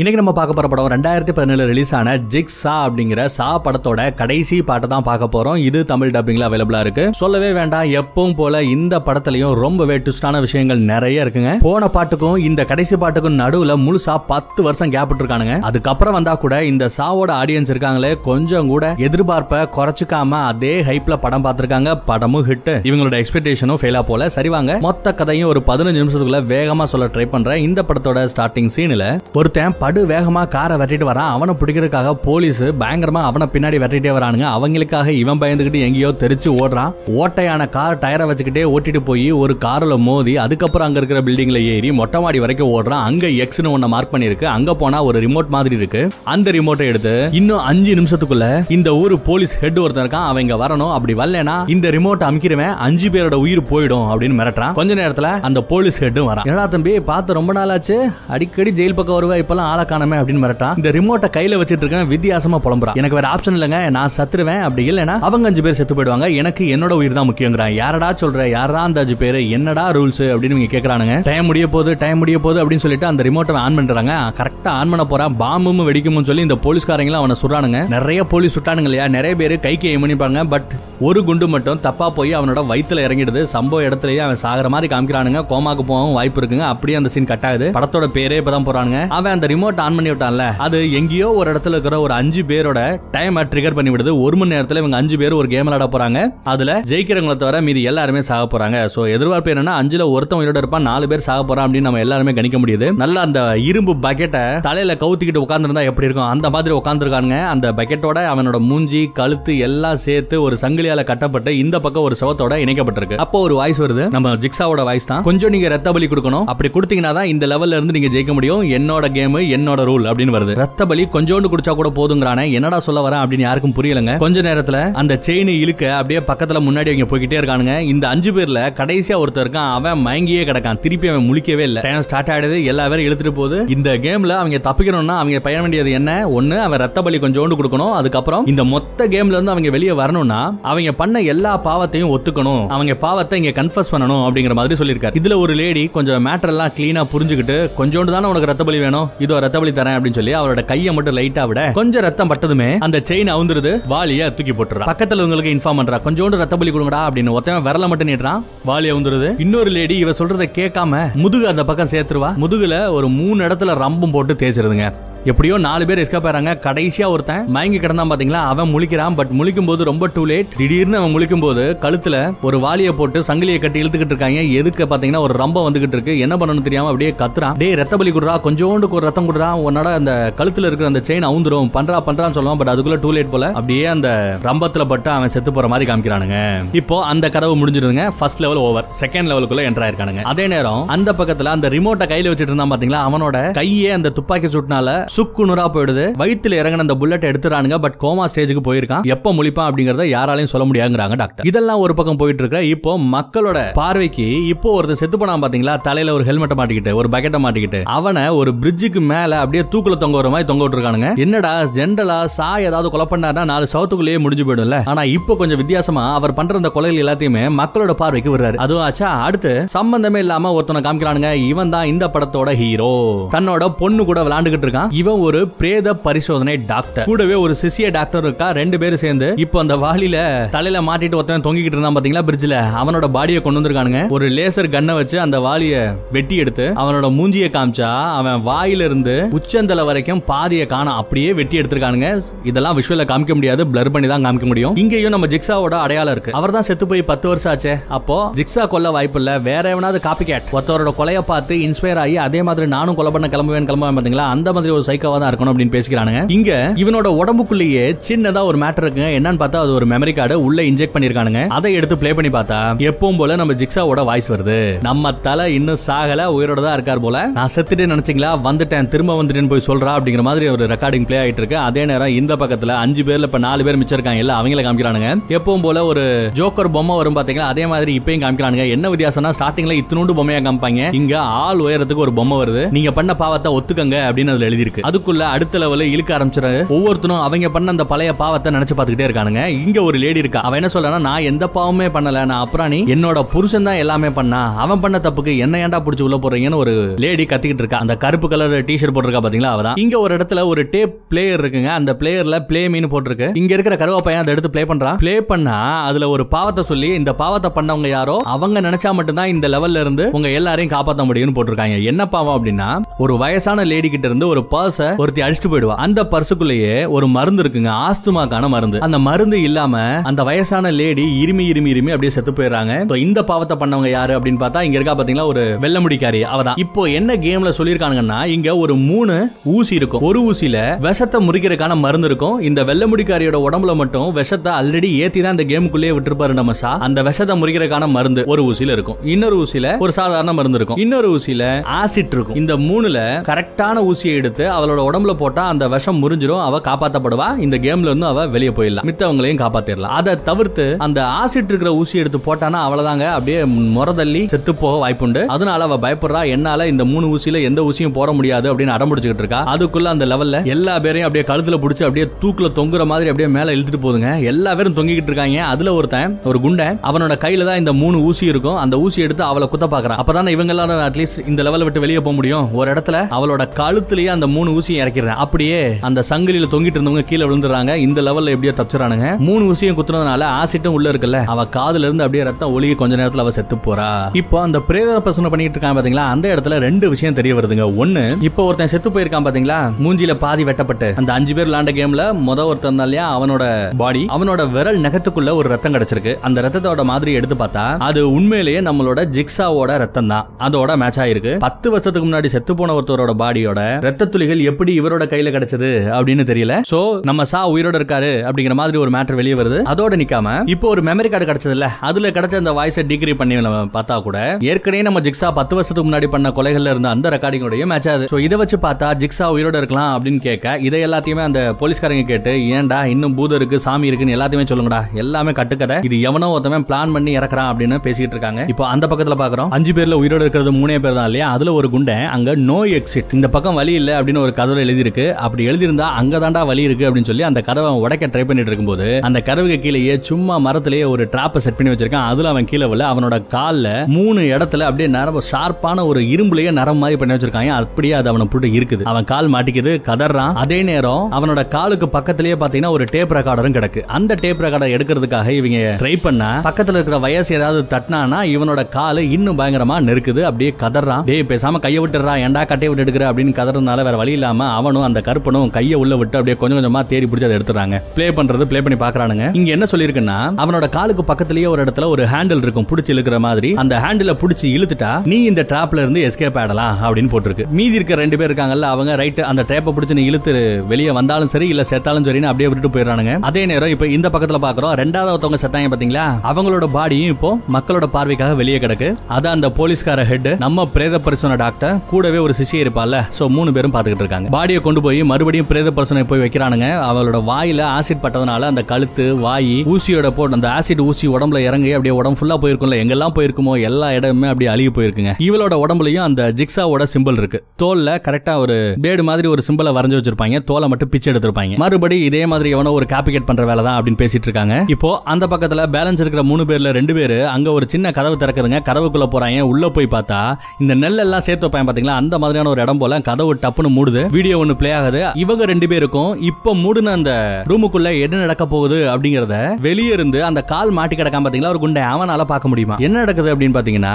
இன்னைக்கு நம்ம பார்க்க போற படம் ரெண்டாயிரத்தி பதினேழு ரிலீஸ் ஆன ஜிக் சா அப்படிங்கிற சா படத்தோட கடைசி பாட்டை தான் பார்க்க போறோம். இது தமிழ் டப்பிங்ல அவைலபிளா இருக்கு. சொல்லவே வேண்டாம் எப்பவும் போல இந்த படத்துலயும் ரொம்பவே ட்விஸ்டான விஷயங்கள் நிறைய இருக்குங்க. போன பாட்டுக்கும் இந்த கடைசி பாட்டுக்கும் நடுவுல முழுசா பத்து வருஷம் கேப் இருக்கானுங்க அதுக்கப்புறம் வந்தா கூட இந்த சாவோட ஆடியன்ஸ் இருக்காங்களே கொஞ்சம் கூட எதிர்பார்ப்பை குறைச்சிக்காம அதே ஹைப்ல படம் பார்த்திருக்காங்க. படமும் ஹிட் இவங்களோட எக்ஸ்பெக்டேஷனும் ஃபெயிலா போல. சரிவாங்க மொத்த கதையும் ஒரு பதினஞ்சு நிமிஷத்துக்குள்ள வேகமா சொல்ல ட்ரை பண்ணுறேன் இந்த படத்தோட ஸ்டார்டிங் சீன்ல ஒருத்தன் படு வேகமாக காரை வெட்டிட்டு வரான். அவனை பிடிக்கிறதுக்காக போலீஸ் பயங்கரமாக அவனை பின்னாடி வெட்டிட்டே வரானுங்க. அவங்களுக்காக இவன் பயந்துக்கிட்டு எங்கேயோ தெரிச்சு ஓடுறான். ஓட்டையான கார் டயரை வச்சுக்கிட்டே ஓட்டிட்டு போய் ஒரு காரில் மோதி அதுக்கப்புறம் அங்கே இருக்கிற பில்டிங்கில் ஏறி மொட்டை மாடி வரைக்கும் ஓடுறான். அங்கே எக்ஸ்னு ஒன்று மார்க் பண்ணியிருக்கு. அங்கே போனால் ஒரு ரிமோட் மாதிரி இருக்கு. அந்த ரிமோட்டை எடுத்து இன்னும் அஞ்சு நிமிஷத்துக்குள்ள இந்த ஊர் போலீஸ் ஹெட் ஒருத்தன் இருக்கான். அவன் வரணும். அப்படி வரலனா இந்த ரிமோட் அமுக்கிறவன் அஞ்சு பேரோட உயிர் போயிடும் அப்படின்னு மிரட்டுறான். கொஞ்ச நேரத்துல அந்த போலீஸ் ஹெட்டும் வரான். என்னடா தம்பி பார்த்து ரொம்ப நாள் ஆச்சு அடிக்கடி ஜெயில் பக்கம் வருவா இப்பெல்லாம் ஆளை காணமே அப்படின்னு மிரட்டான். இந்த ரிமோட்டை கையில வச்சுட்டு இருக்கேன் வித்தியாசமா புலம்புறான். எனக்கு வேற ஆப்ஷன் இல்லைங்க நான் சத்துருவேன் அப்படி இல்லைன்னா அவங்க அஞ்சு பேர் செத்து போயிடுவாங்க. எனக்கு என்னோட உயிர் தான் முக்கியங்கிறான். யாரடா சொல்ற யாரா அந்த அஞ்சு பேரு என்னடா ரூல்ஸ் அப்படின்னு இவங்க கேக்குறானுங்க. டைம் முடிய போகுது டைம் முடிய போகுது அப்படின்னு சொல்லிட்டு அந்த ரிமோட்டை ஆன் பண்றாங்க. கரெக்டா ஆன் பண்ண போறான். பாம்பும் வெடிக்கும்னு சொல்லி இந்த போலீஸ்காரங்களும் அவனை சுடுறானுங்க. நிறைய போலீஸ் சுட்டானுங்க இல்லையா? நிறைய பேர் கைக்கு எய்ம் பண்ணிப்பாங்க. பட் ஒரு குண்டு மட்டும் தப்பா போய் அவனோட வயித்துல இறங்கிடுது. சம்பவ இடத்துலயே அவன் சாகிற மாதிரி காமிக்கிறானுங்க. கோமாக்கு போகவும் வாய்ப்பு இருக்குங்க. அப்படியே அந்த சீன் கட் ஆகுது. படத்தோட பேரே இப்பதான் போறானுங்க அவன் அந்த ரிமோட் ஆன் பண்ணி விட்டான்ல. அது எங்கேயோ ஒரு இடத்துல இருக்கிற ஒரு அஞ்சு பேரோட டைம் ட்ரிகர் பண்ணி விடுது. ஒரு மணி நேரத்துல இவங்க அஞ்சு பேர் ஒரு கேம் விளையாட போறாங்க. அதுல ஜெயிக்கிறவங்கள தவிர மீதி எல்லாருமே சாக போறாங்க. சோ எதிர்பார்ப்பு என்னன்னா அஞ்சுல ஒருத்தன் உயிரோட இருப்பான் நாலு பேர் சாக போறான் அப்படின்னு நம்ம எல்லாருமே கணிக்க முடியுது. நல்லா அந்த இரும்பு பக்கெட்டை தலையில கவுத்திக்கிட்டு உட்காந்துருந்தா எப்படி இருக்கும்? அந்த மாதிரி உட்காந்துருக்கானுங்க அந்த பக்கெட்டோட அவனோட மூஞ்சி கழுத்து எல்லாம் சேர்த்து ஒரு சங்கிலியால கட்டப்பட்டு இந்த பக்கம் ஒரு சவத்தோட இணைக்கப்பட்டிருக்கு. அப்போ ஒரு வாய்ஸ் வருது. நம்ம ஜிக்ஸாவோட வாய்ஸ் தான். கொஞ்சம் நீங்க ரத்த பலி கொடுக்கணும். அப்படி கொடுத்தீங்கன்னா தான் இந்த லெவல்ல இருந்து நீங்க ஜெயிக்க முடியும். என்னோட கேம் என்னோட ரூல் அப்படின்னு வருது. ரத்த பலி கொஞ்சோண்டு குடிச்சா கூட போதுங்கிறானே. என்னடா சொல்ல வரேன் அப்படின்னு யாருக்கும் புரியலங்க. கொஞ்ச நேரத்துல அந்த செயின் இழுக்க அப்படியே பக்கத்துல முன்னாடி அவங்க போய்கிட்டே இருக்கானுங்க. இந்த அஞ்சு பேர்ல கடைசியா ஒருத்தர் இருக்கான். அவன் மயங்கியே கிடக்கான். திருப்பி அவன் முழிக்கவே இல்ல. டைம் ஸ்டார்ட் ஆயிடுது. எல்லா பேரும் இழுத்துட்டு போகுது. இந்த கேம்ல அவங்க தப்பிக்கணும்னா அவங்க பயண வேண்டியது என்ன? ஒண்ணு அவன் ரத்த பலி கொஞ்சோண்டு கொடுக்கணும். அதுக்கப்புறம் இந்த மொத்த கேம்ல இருந்து அவங்க வெளியே வரணும்னா அவங்க பண்ண எல்லா பாவத்தையும் ஒத்துக்கணும். அவங்க பாவத்தை இங்க கன்ஃபர்ஸ் பண்ணணும் அப்படிங்கிற மாதிரி சொல்லியிருக்காரு. இதுல ஒரு லேடி கொஞ்சம் மேட்டர் எல்லாம் கிளீனா புரிஞ்சுக்கிட்டு கொஞ்சோண்டு தானே உனக்கு ரத்த பலி வேணும்? இதோ ரத்தவழி தரேன் அப்படின்னு சொல்லி அவரோட கையை மட்டும் லைட்டா விட கொஞ்சம் ரத்தம் பட்டதுமே அந்த செயின் அவுந்துருது வாலிய தூக்கி போட்டுறா பக்கத்துல உங்களுக்கு இன்ஃபார்ம் பண்றா. கொஞ்சோண்டு ரத்த பலி கொடுங்கடா அப்படின்னு ஒருத்தன் விரல மட்டும் நீட்டுறான் வாலி அவுந்துருது. இன்னொரு லேடி இவ சொல்றத கேட்காம முதுகு அந்த பக்கம் சேர்த்துருவா. முதுகுல ஒரு மூணு இடத்துல ரம்பம் போட்டு தேய்ச்சிருதுங்க. எப்படியோ நாலு பேர் எஸ்கேப் ஆறாங்க கடைசியா ஒருத்தன் மயங்கி கிடந்தான் பாத்தீங்களா? அவன் முழிக்கிறான். பட் முழிக்கும் போது ரொம்ப டூ லேட் திடீர்னு அவன் முழிக்கும் போது கழுத்துல ஒரு வாலியை போட்டு சங்கிலியை கட்டி இழுத்துக்கிட்டு இருக்காங்க. எதுக்கு பாத்தீங்கன்னா ஒரு ரம்பம் வந்துகிட்டு இருக்கு. என்ன பண்ணணும் தெரியாம அப்படியே கத்துறான். டே ரத்த பலி குடுறா. கொஞ்சோண்டு ஒரு ரத்தம் குடுறா. உன்னோட அந்த கழுத்துல இருக்கிற அந்த செயின் அவுந்துரும். பண்றா பண்றான்னு சொல்லுவான். பட் அதுக்குள்ள டூ லேட் போல. அப்படியே அந்த ரம்பத்துல பட்டு அவன் செத்து போற மாதிரி காமிக்கிறானுங்க. இப்போ அந்த கதவு முடிஞ்சிருங்க ஃபர்ஸ்ட் லெவல் ஓவர் செகண்ட் லெவலுக்குள்ள என்டர் ஆயிருக்கானுங்க. அதே நேரம் அந்த பக்கத்துல அந்த ரிமோட்டை கையில வச்சிட்டு இருந்தான் பாத்தீங்களா? அவனோட கையே அந்த துப்பாக்கி சுட்டினால சுக்கு நுறா போயிடுது. வயித்துல இறங்கின அந்த புல்லட் எடுத்துறானுங்க பட் கோமா ஸ்டேஜுக்கு போயிருக்கான். எப்ப முழிப்பான் அப்படிங்கறத யாராலையும் சொல்ல முடியாதுங்கிறாங்க டாக்டர் இதெல்லாம் ஒரு பக்கம் போயிட்டு இருக்க இப்போ மக்களோட பார்வைக்கு இப்போ ஒருத்தர் செத்து போனான் பாத்தீங்களா தலையில ஒரு ஹெல்மெட்டை மாட்டிக்கிட்டு ஒரு பக்கெட்டை மாட்டிக்கிட்டு அவனை ஒரு பிரிட்ஜுக்கு மேல அப்படியே தூக்குல தொங்க வர மாதிரி தொங்க விட்டுருக்கானுங்க. என்னடா ஜென்ரலா சா ஏதாவது கொலை பண்ணாருன்னா நாலு சவத்துக்குள்ளேயே முடிஞ்சு போயிடும்ல. ஆனா இப்போ கொஞ்சம் வித்தியாசமா அவர் பண்ற அந்த கொலைகள் எல்லாத்தையுமே மக்களோட பார்வைக்கு வர்றாரு அதுவும் ஆச்சா அடுத்து சம்பந்தமே இல்லாம ஒருத்தனை காமிக்கிறானுங்க இவன் தான் இந்த படத்தோட ஹீரோ தன்னோட பொண்ணு கூட விளையாண்டுகிட்டு இருக்கான். இவன் ஒரு பிரேத பரிசோதனை டாக்டர். கூடவே ஒரு சிசிய டாக்டர் இருக்கா ரெண்டு பேரும் சேர்ந்து. இப்போ அந்த வாளியில தலையில மாட்டிட்டு ஒருத்தன் தொங்கிக்கிட்டு இருந்தான் பாத்தீங்களா பிரிட்ஜ்ல அவனோட பாடியை கொண்டு வந்திருக்கானுங்க. ஒரு லேசர் கன்னை வச்சு அந்த வாளிய வெட்டி எடுத்து அவனோட மூஞ்சியை காமிச்சா அவன் வாயில இருந்து உச்சந்தலை வரைக்கும் பாதியை காணும் அப்படியே வெட்டி எடுத்திருக்கானுங்க. இதெல்லாம் விஷுவல காமிக்க முடியாது பிளர் பண்ணி தான் காமிக்க முடியும். இங்கேயும் நம்ம ஜிக்ஸாவோட அடையாளம் இருக்கு. அவர் தான் செத்து போய் பத்து வருஷம் ஆச்சு. அப்போ ஜிக்ஸா கொல்ல வாய்ப்பு இல்ல வேற எவனாவது காப்பி கேட் ஒருத்தவரோட கொலையை பார்த்து இன்ஸ்பயர் ஆகி அதே மாதிரி நானும் கொலை பண்ண கிளம்புவேன் கிளம்புவேன் பாத்தீங்களா? அந்த மாதிரி ஒரு சைக்காவா தான் இருக்கணும் அப்படின்னு பேசிக்கிறானுங்க. இங்க இவனோட உடம்புக்குள்ளேயே சின்னதா ஒரு மேட்டர் இருக்குங்க. என்னன்னு பார்த்தா அது ஒரு மெமரி கார்டு உள்ள இன்ஜெக்ட் பண்ணிருக்கானுங்க. அதை எடுத்து ப்ளே பண்ணி பார்த்தா எப்பவும் போல நம்ம ஜிக்ஸாவோட வாய்ஸ் வருது. நம்ம தலை இன்னும் சாகல உயிரோட தான் இருக்கார் போல. நான் செத்துட்டு நினைச்சீங்களா? வந்துட்டேன் திரும்ப வந்துட்டேன்னு போய் சொல்றா அப்படிங்கிற மாதிரி ஒரு ரெக்கார்டிங் பிளே ஆயிட்டு இருக்கு. அதே நேரம் இந்த பக்கத்துல அஞ்சு பேர்ல இப்ப நாலு பேர் மிச்சம் இருக்காங்க. எல்லாம் அவங்கள காமிக்கிறானுங்க. எப்பவும் போல ஒரு ஜோக்கர் பொம்மை வரும் பாத்தீங்களா அதே மாதிரி இப்பயும் காமிக்கிறானுங்க. என்ன வித்தியாசம்னா ஸ்டார்டிங்ல இத்தினூண்டு பொம்மையா காமிப்பாங்க. இங்க ஆள் உயரத்துக்கு ஒரு பொம்மை வருது. நீங்க பண்ண பாவத்தை ஒத்துக்கங்க அப்படின்னு அதுல எழுதியிருக்கு. இருக்கு. அதுக்குள்ள அடுத்த லெவல இழுக்க ஆரம்பிச்சிடாரு ஒவ்வொருத்தரும் அவங்க பண்ண அந்த பழைய பாவத்தை நினைச்சு பார்த்துக்கிட்டே இருக்கானுங்க. இங்க ஒரு லேடி இருக்கா. அவன் என்ன சொல்றானா நான் எந்த பாவமே பண்ணல. நான் அப்புறாணி என்னோட புருஷன் தான் எல்லாமே பண்ணா. அவன் பண்ண தப்புக்கு என்ன ஏன்டா புடிச்சு உள்ள போறீங்கன்னு ஒரு லேடி கத்திக்கிட்டு இருக்கா. அந்த கருப்பு கலர் டிஷர்ட் போட்டிருக்கா பாத்தீங்களா? அவதான். இங்க ஒரு இடத்துல ஒரு டேப் பிளேயர் இருக்குங்க. அந்த பிளேயர்ல பிளே மீன் போட்டிருக்கு. இங்க இருக்கிற கருவா பையன் அதை எடுத்து ப்ளே பண்றான். ப்ளே பண்ணா அதுல ஒரு பாவத்தை சொல்லி இந்த பாவத்தை பண்ணவங்க யாரோ அவங்க நினைச்சா மட்டும்தான் இந்த லெவல்ல இருந்து உங்க எல்லாரையும் காப்பாத்த முடியும்னு போட்டிருக்காங்க. என்ன பாவம் அப்படின்னா ஒரு வயசான லேடி கிட்ட இருந்து ஒரு பர்ஸ ஒருத்தி அடிச்சுட்டு போயிடுவா. அந்த பர்சுக்குள்ளேயே ஒரு மருந்து இருக்குங்க ஆஸ்துமாக்கான மருந்து. அந்த மருந்து இல்லாம அந்த வயசான லேடி இருமி இருமி இருமி அப்படியே செத்து போயிடுறாங்க. இந்த பாவத்தை பண்ணவங்க யாரு அப்படின்னு பார்த்தா இங்க இருக்கா பாத்தீங்களா ஒரு வெள்ள முடிக்காரி அவதான். இப்போ என்ன கேம்ல சொல்லிருக்காங்கன்னா இங்க ஒரு மூணு ஊசி இருக்கும். ஒரு ஊசியில விஷத்தை முறிக்கிறதுக்கான மருந்து இருக்கும். இந்த வெள்ள முடிக்காரியோட உடம்புல மட்டும் விஷத்தை ஆல்ரெடி ஏத்தி தான் இந்த கேமுக்குள்ளேயே விட்டுருப்பாரு நம்ம சா. அந்த விஷத்தை முறிக்கிறதுக்கான மருந்து ஒரு ஊசியில இருக்கும். இன்னொரு ஊசியில ஒரு சாதாரண மருந்து இருக்கும். இன்னொரு ஊசியில ஆசிட் இருக்கும். இந்த மூணுல கரெக்டான ஊசியை எடுத்து அவளோட உடம்புல போட்டா அந்த விஷம் முறிஞ்சிரும் அவ காப்பாத்தப்படுவா. இந்த கேம்ல இருந்து அவ வெளியே போயிடலாம். மித்தவங்களையும் காப்பாத்திடலாம். அதை தவிர்த்து அந்த ஆசிட் இருக்கிற ஊசி எடுத்து போட்டானா அவ்வளவுதாங்க அப்படியே முறதள்ளி செத்து போக வாய்ப்புண்டு. அதனால அவ பயப்படுறா என்னால இந்த மூணு ஊசியில எந்த ஊசியும் போட முடியாது அப்படின்னு அடம்பிடிச்சுக்கிட்டு இருக்கா. அதுக்குள்ள அந்த லெவல்ல எல்லா பேரையும் அப்படியே கழுத்துல பிடிச்சி அப்படியே தூக்குல தொங்குற மாதிரி அப்படியே மேல இழுத்துட்டு போதுங்க. எல்லா பேரும் தொங்கிக்கிட்டு இருக்காங்க. அதுல ஒருத்தன் ஒரு குண்டை அவனோட கையில தான் இந்த மூணு ஊசி இருக்கும். அந்த ஊசி எடுத்து அவளை குத்த பாக்குறான் அப்பதான் இவங்க எல்லாம் அட்லீஸ்ட் இந்த லெவலை விட்டு வெளியே போக முடியும். ஒரு இடத்துல அவளோட கழுத்துலயே அந்த மூணு மூணு ஊசியும் இறக்கிறேன் அப்படியே அந்த சங்கிலியில தொங்கிட்டு இருந்தவங்க கீழே விழுந்துறாங்க இந்த லெவல்ல எப்படியோ தப்பிச்சுறானுங்க மூணு ஊசியும் குத்துனதுனால ஆசிட்டும் உள்ள இருக்குல்ல அவ காதுல இருந்து அப்படியே ரத்தம் ஒழுகி கொஞ்ச நேரத்துல அவ செத்து போறா. இப்போ அந்த பிரேத பிரசனை பண்ணிட்டு இருக்கான் பாத்தீங்களா? அந்த இடத்துல ரெண்டு விஷயம் தெரிய வருதுங்க. ஒண்ணு இப்போ ஒருத்தன் செத்து போயிருக்கான் பாத்தீங்களா? மூஞ்சில பாதி வெட்டப்பட்டு. அந்த அஞ்சு பேர் விளாண்ட கேம்ல முத ஒருத்தன் இல்லையா? அவனோட பாடி அவனோட விரல் நகத்துக்குள்ள ஒரு ரத்தம் கிடைச்சிருக்கு. அந்த ரத்தத்தோட மாதிரி எடுத்து பார்த்தா அது உண்மையிலேயே நம்மளோட ஜிக்ஸாவோட ரத்தம் தான். அதோட மேட்ச் ஆயிருக்கு. பத்து வருஷத்துக்கு முன்னாடி செத்து போன ஒருத்தரோட பாடியோட ரத்த துளிகள் எப்படி இவரோட கையில கிடைச்சது அப்படின்னு தெரியல. சோ நம்ம சா உயிரோட இருக்காரு அப்படிங்கிற மாதிரி ஒரு மேட்டர் வெளியே வருது. அதோட நிக்காம இப்போ ஒரு மெமரி கார்டு கிடைச்சது இல்ல அதுல கிடைச்ச அந்த வாய்ஸை டிகிரி பண்ணி நம்ம பார்த்தா கூட ஏற்கனவே நம்ம ஜிக்ஸா பத்து வருஷத்துக்கு முன்னாடி பண்ண கொலைகள்ல இருந்த அந்த ரெக்கார்டிங்கோடய மேட்ச் ஆகுது சோ இதை வச்சு பார்த்தா ஜிக்ஸா உயிரோட இருக்கலாம் அப்படின்னு கேட்க இதை எல்லாத்தையுமே அந்த போலீஸ்காரங்க கேட்டு ஏன்டா இன்னும் பூதம் இருக்கு சாமி இருக்குன்னு எல்லாத்தையுமே சொல்லுங்கடா. எல்லாமே கட்டுக்கதை. இது எவனோ ஒருத்தவன் பிளான் பண்ணி இறக்குறான் அப்படின்னு பேசிட்டு இருக்காங்க. இப்போ அந்த பக்கத்துல பாக்குறோம். அஞ்சு பேர்ல உயிரோட இருக்கிறது மூணே பேர் தான் இல்லையா? அதுல ஒரு குண்டை அங்க நோ எக்ஸிட் இந்த பக்கம் வழி இல்ல அப்படின்னு ஒரு கதவுல எழுதி இருக்கு அப்படி எழுதியிருந்தா அங்க தாண்டா வழி இருக்கு அப்படின்னு சொல்லி அந்த கதவை அவன் உடைக்க ட்ரை பண்ணிட்டு இருக்கும்போது அந்த கதவுக்கு கீழேயே சும்மா மரத்திலேயே ஒரு டிராப்பை செட் பண்ணி வச்சிருக்கான். அதுல அவன் கீழே விழ அவனோட கால்ல மூணு இடத்துல அப்படியே நரம்பு ஷார்ப்பான ஒரு இரும்புலயே நரம் மாதிரி பண்ணி வச்சிருக்காங்க அப்படியே அது அவனை போட்டு இருக்குது அவன் கால் மாட்டிக்குது கதறான். அதே நேரம் அவனோட காலுக்கு பக்கத்திலேயே பாத்தீங்கன்னா ஒரு டேப் ரெக்கார்டரும் கிடக்கு. அந்த டேப் ரெக்கார்டர் எடுக்கிறதுக்காக இவங்க ட்ரை பண்ணா பக்கத்துல இருக்கிற வயசு ஏதாவது தட்டினானா இவனோட காலு இன்னும் பயங்கரமா நெருக்குது அப்படியே கதறான். டேய் பேசாம கையை விட்டுறா ஏண்டா கட்டையை விட்டு எடுக்கிற? அப்படின்னு கதறதுனால வேற வழி இல்லாம அவனும் அந்த கருப்பனும் கையை உள்ள விட்டு அப்படியே கொஞ்சம் கொஞ்சமா தேடி பிடிச்சி அதை எடுத்துறாங்க ப்ளே பண்றது ப்ளே பண்ணி பாக்குறானுங்க. இங்க என்ன சொல்லிருக்குன்னா அவனோட காலுக்கு பக்கத்துலயே ஒரு இடத்துல ஒரு ஹேண்டில் இருக்கும் பிடிச்சி இழுக்கிற மாதிரி. அந்த ஹேண்டில பிடிச்சி இழுத்துட்டா நீ இந்த டிராப்ல இருந்து எஸ்கேப் ஆடலாம் அப்படின்னு போட்டிருக்கு. மீதி இருக்க ரெண்டு பேர் இருக்காங்கல்ல அவங்க ரைட் அந்த டேப்பை பிடிச்சி நீ இழுத்து வெளியே வந்தாலும் சரி இல்ல செத்தாலும் சரின்னு அப்படியே விட்டுட்டு போயிடறானுங்க. அதே நேரம் இப்ப இந்த பக்கத்துல பாக்குறோம் ரெண்டாவது ஒருத்தவங்க செத்தாங்க பாத்தீங்களா? அவங்களோட பாடியும் இப்போ மக்களோட பார்வைக்காக வெளியே கிடக்கு. அதான் அந்த போலீஸ்கார ஹெட் நம்ம பிரேத பரிசோன டாக்டர் கூடவே ஒரு சிஷி இருப்பால சோ மூணு பேரும் பாத்துக்கிட்டு இருக்காங்க பாடியை கொண்டு போய் மறுபடியும் பிரேத பிரசனை போய் வைக்கிறானுங்க. அவளோட வாயில ஆசிட் பட்டதுனால அந்த கழுத்து வாய் ஊசியோட போட்டு அந்த ஆசிட் ஊசி உடம்புல இறங்கி அப்படியே உடம்பு ஃபுல்லா போயிருக்கும்ல. எங்கெல்லாம் போயிருக்குமோ எல்லா இடமுமே அப்படியே அழுகி போயிருக்குங்க. இவளோட உடம்புலயும் அந்த ஜிக்ஸாவோட சிம்பிள் இருக்கு. தோல்ல கரெக்டா ஒரு பேடு மாதிரி ஒரு சிம்பிளை வரைஞ்சு வச்சிருப்பாங்க. தோலை மட்டும் பிச்சு எடுத்திருப்பாங்க. மறுபடி இதே மாதிரி எவனோ ஒரு காப்பிகேட் பண்ற வேலை தான் அப்படின்னு பேசிட்டு இருக்காங்க. இப்போ அந்த பக்கத்துல பேலன்ஸ் இருக்கிற மூணு பேர்ல ரெண்டு பேரு அங்க ஒரு சின்ன கதவு திறக்குதுங்க. கதவுக்குள்ள போறாங்க. உள்ள போய் பார்த்தா இந்த நெல் எல்லாம் சேர்த்து வைப்பாங்க பாத்தீங்களா? அந்த மாதிரியான ஒரு இடம் போல கதவு டப்புன்னு மூடுது வீடியோ ஒன்னு பிளே ஆகுது. இவங்க ரெண்டு பேருக்கும் இப்ப மூடுன அந்த ரூமுக்குள்ள என்ன நடக்க போகுது அப்படிங்கறத வெளியே இருந்து அந்த கால் மாட்டி கிடக்காம பாத்தீங்களா? ஒரு குண்டை அவனால பார்க்க முடியுமா? என்ன நடக்குது அப்படின்னு பாத்தீங்கன்னா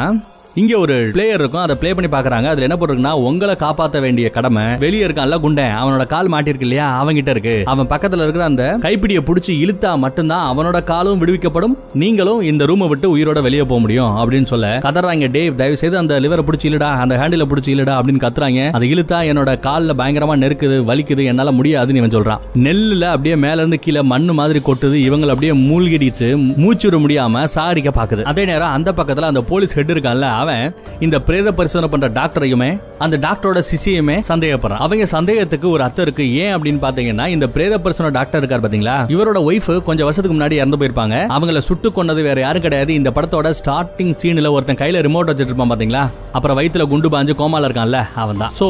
இங்க ஒரு பிளேயர் இருக்கும் அதை ப்ளே பண்ணி பாக்குறாங்க அதுல என்ன போட்டிருக்குன்னா உங்களை காப்பாத்த வேண்டிய கடமை வெளியே இருக்கான்ல குண்டன் அவனோட கால் மாட்டிருக்கு இல்லையா? அவன்கிட்ட இருக்கு. அவன் பக்கத்துல இருக்கிற அந்த கைப்பிடியை பிடிச்சி இழுத்தா மட்டும்தான் அவனோட காலும் விடுவிக்கப்படும். நீங்களும் இந்த ரூமை விட்டு உயிரோட வெளியே போக முடியும் அப்படின்னு சொல்ல கதறாங்க டேவ் தயவு செய்து அந்த லிவரை பிடிச்சி இழுடா அந்த ஹேண்டில பிடிச்சி இழுடா அப்படின்னு கத்துறாங்க. அதை இழுத்தா என்னோட கால்ல பயங்கரமா நெருக்குது வலிக்குது என்னால முடியாதுன்னு இவன் சொல்றான். நெல்லுல அப்படியே மேல இருந்து கீழே மண்ணு மாதிரி கொட்டுது இவங்களை அப்படியே மூழ்கிடிச்சு மூச்சு விட முடியாம சாரிக்க பாக்குது. அதே நேரம் அந்த பக்கத்துல அந்த போலீஸ் ஹெட் இருக்கான்ல அவன் இந்த பிரேத பரிசோதனை பண்ற டாக்டரையுமே அந்த டாக்டரோட சிசியுமே சந்தேகப்படுறான். அவங்க சந்தேகத்துக்கு ஒரு அர்த்தம் இருக்கு. ஏன் அப்படின்னு பாத்தீங்கன்னா இந்த பிரேத பரிசோதனை டாக்டர் இருக்கார் பாத்தீங்களா? இவரோட ஒய்ஃப் கொஞ்சம் வருஷத்துக்கு முன்னாடி இறந்து போயிருப்பாங்க. அவங்கள சுட்டு கொண்டது வேற யாரும் கிடையாது. இந்த படத்தோட ஸ்டார்டிங் சீன்ல ஒருத்தன் கையில ரிமோட் வச்சிட்டு இருப்பான் பாத்தீங்களா? அப்புறம் வயிற்றுல குண்டு பாஞ்சு கோமால இருக்கான்ல அவன் தான் சோ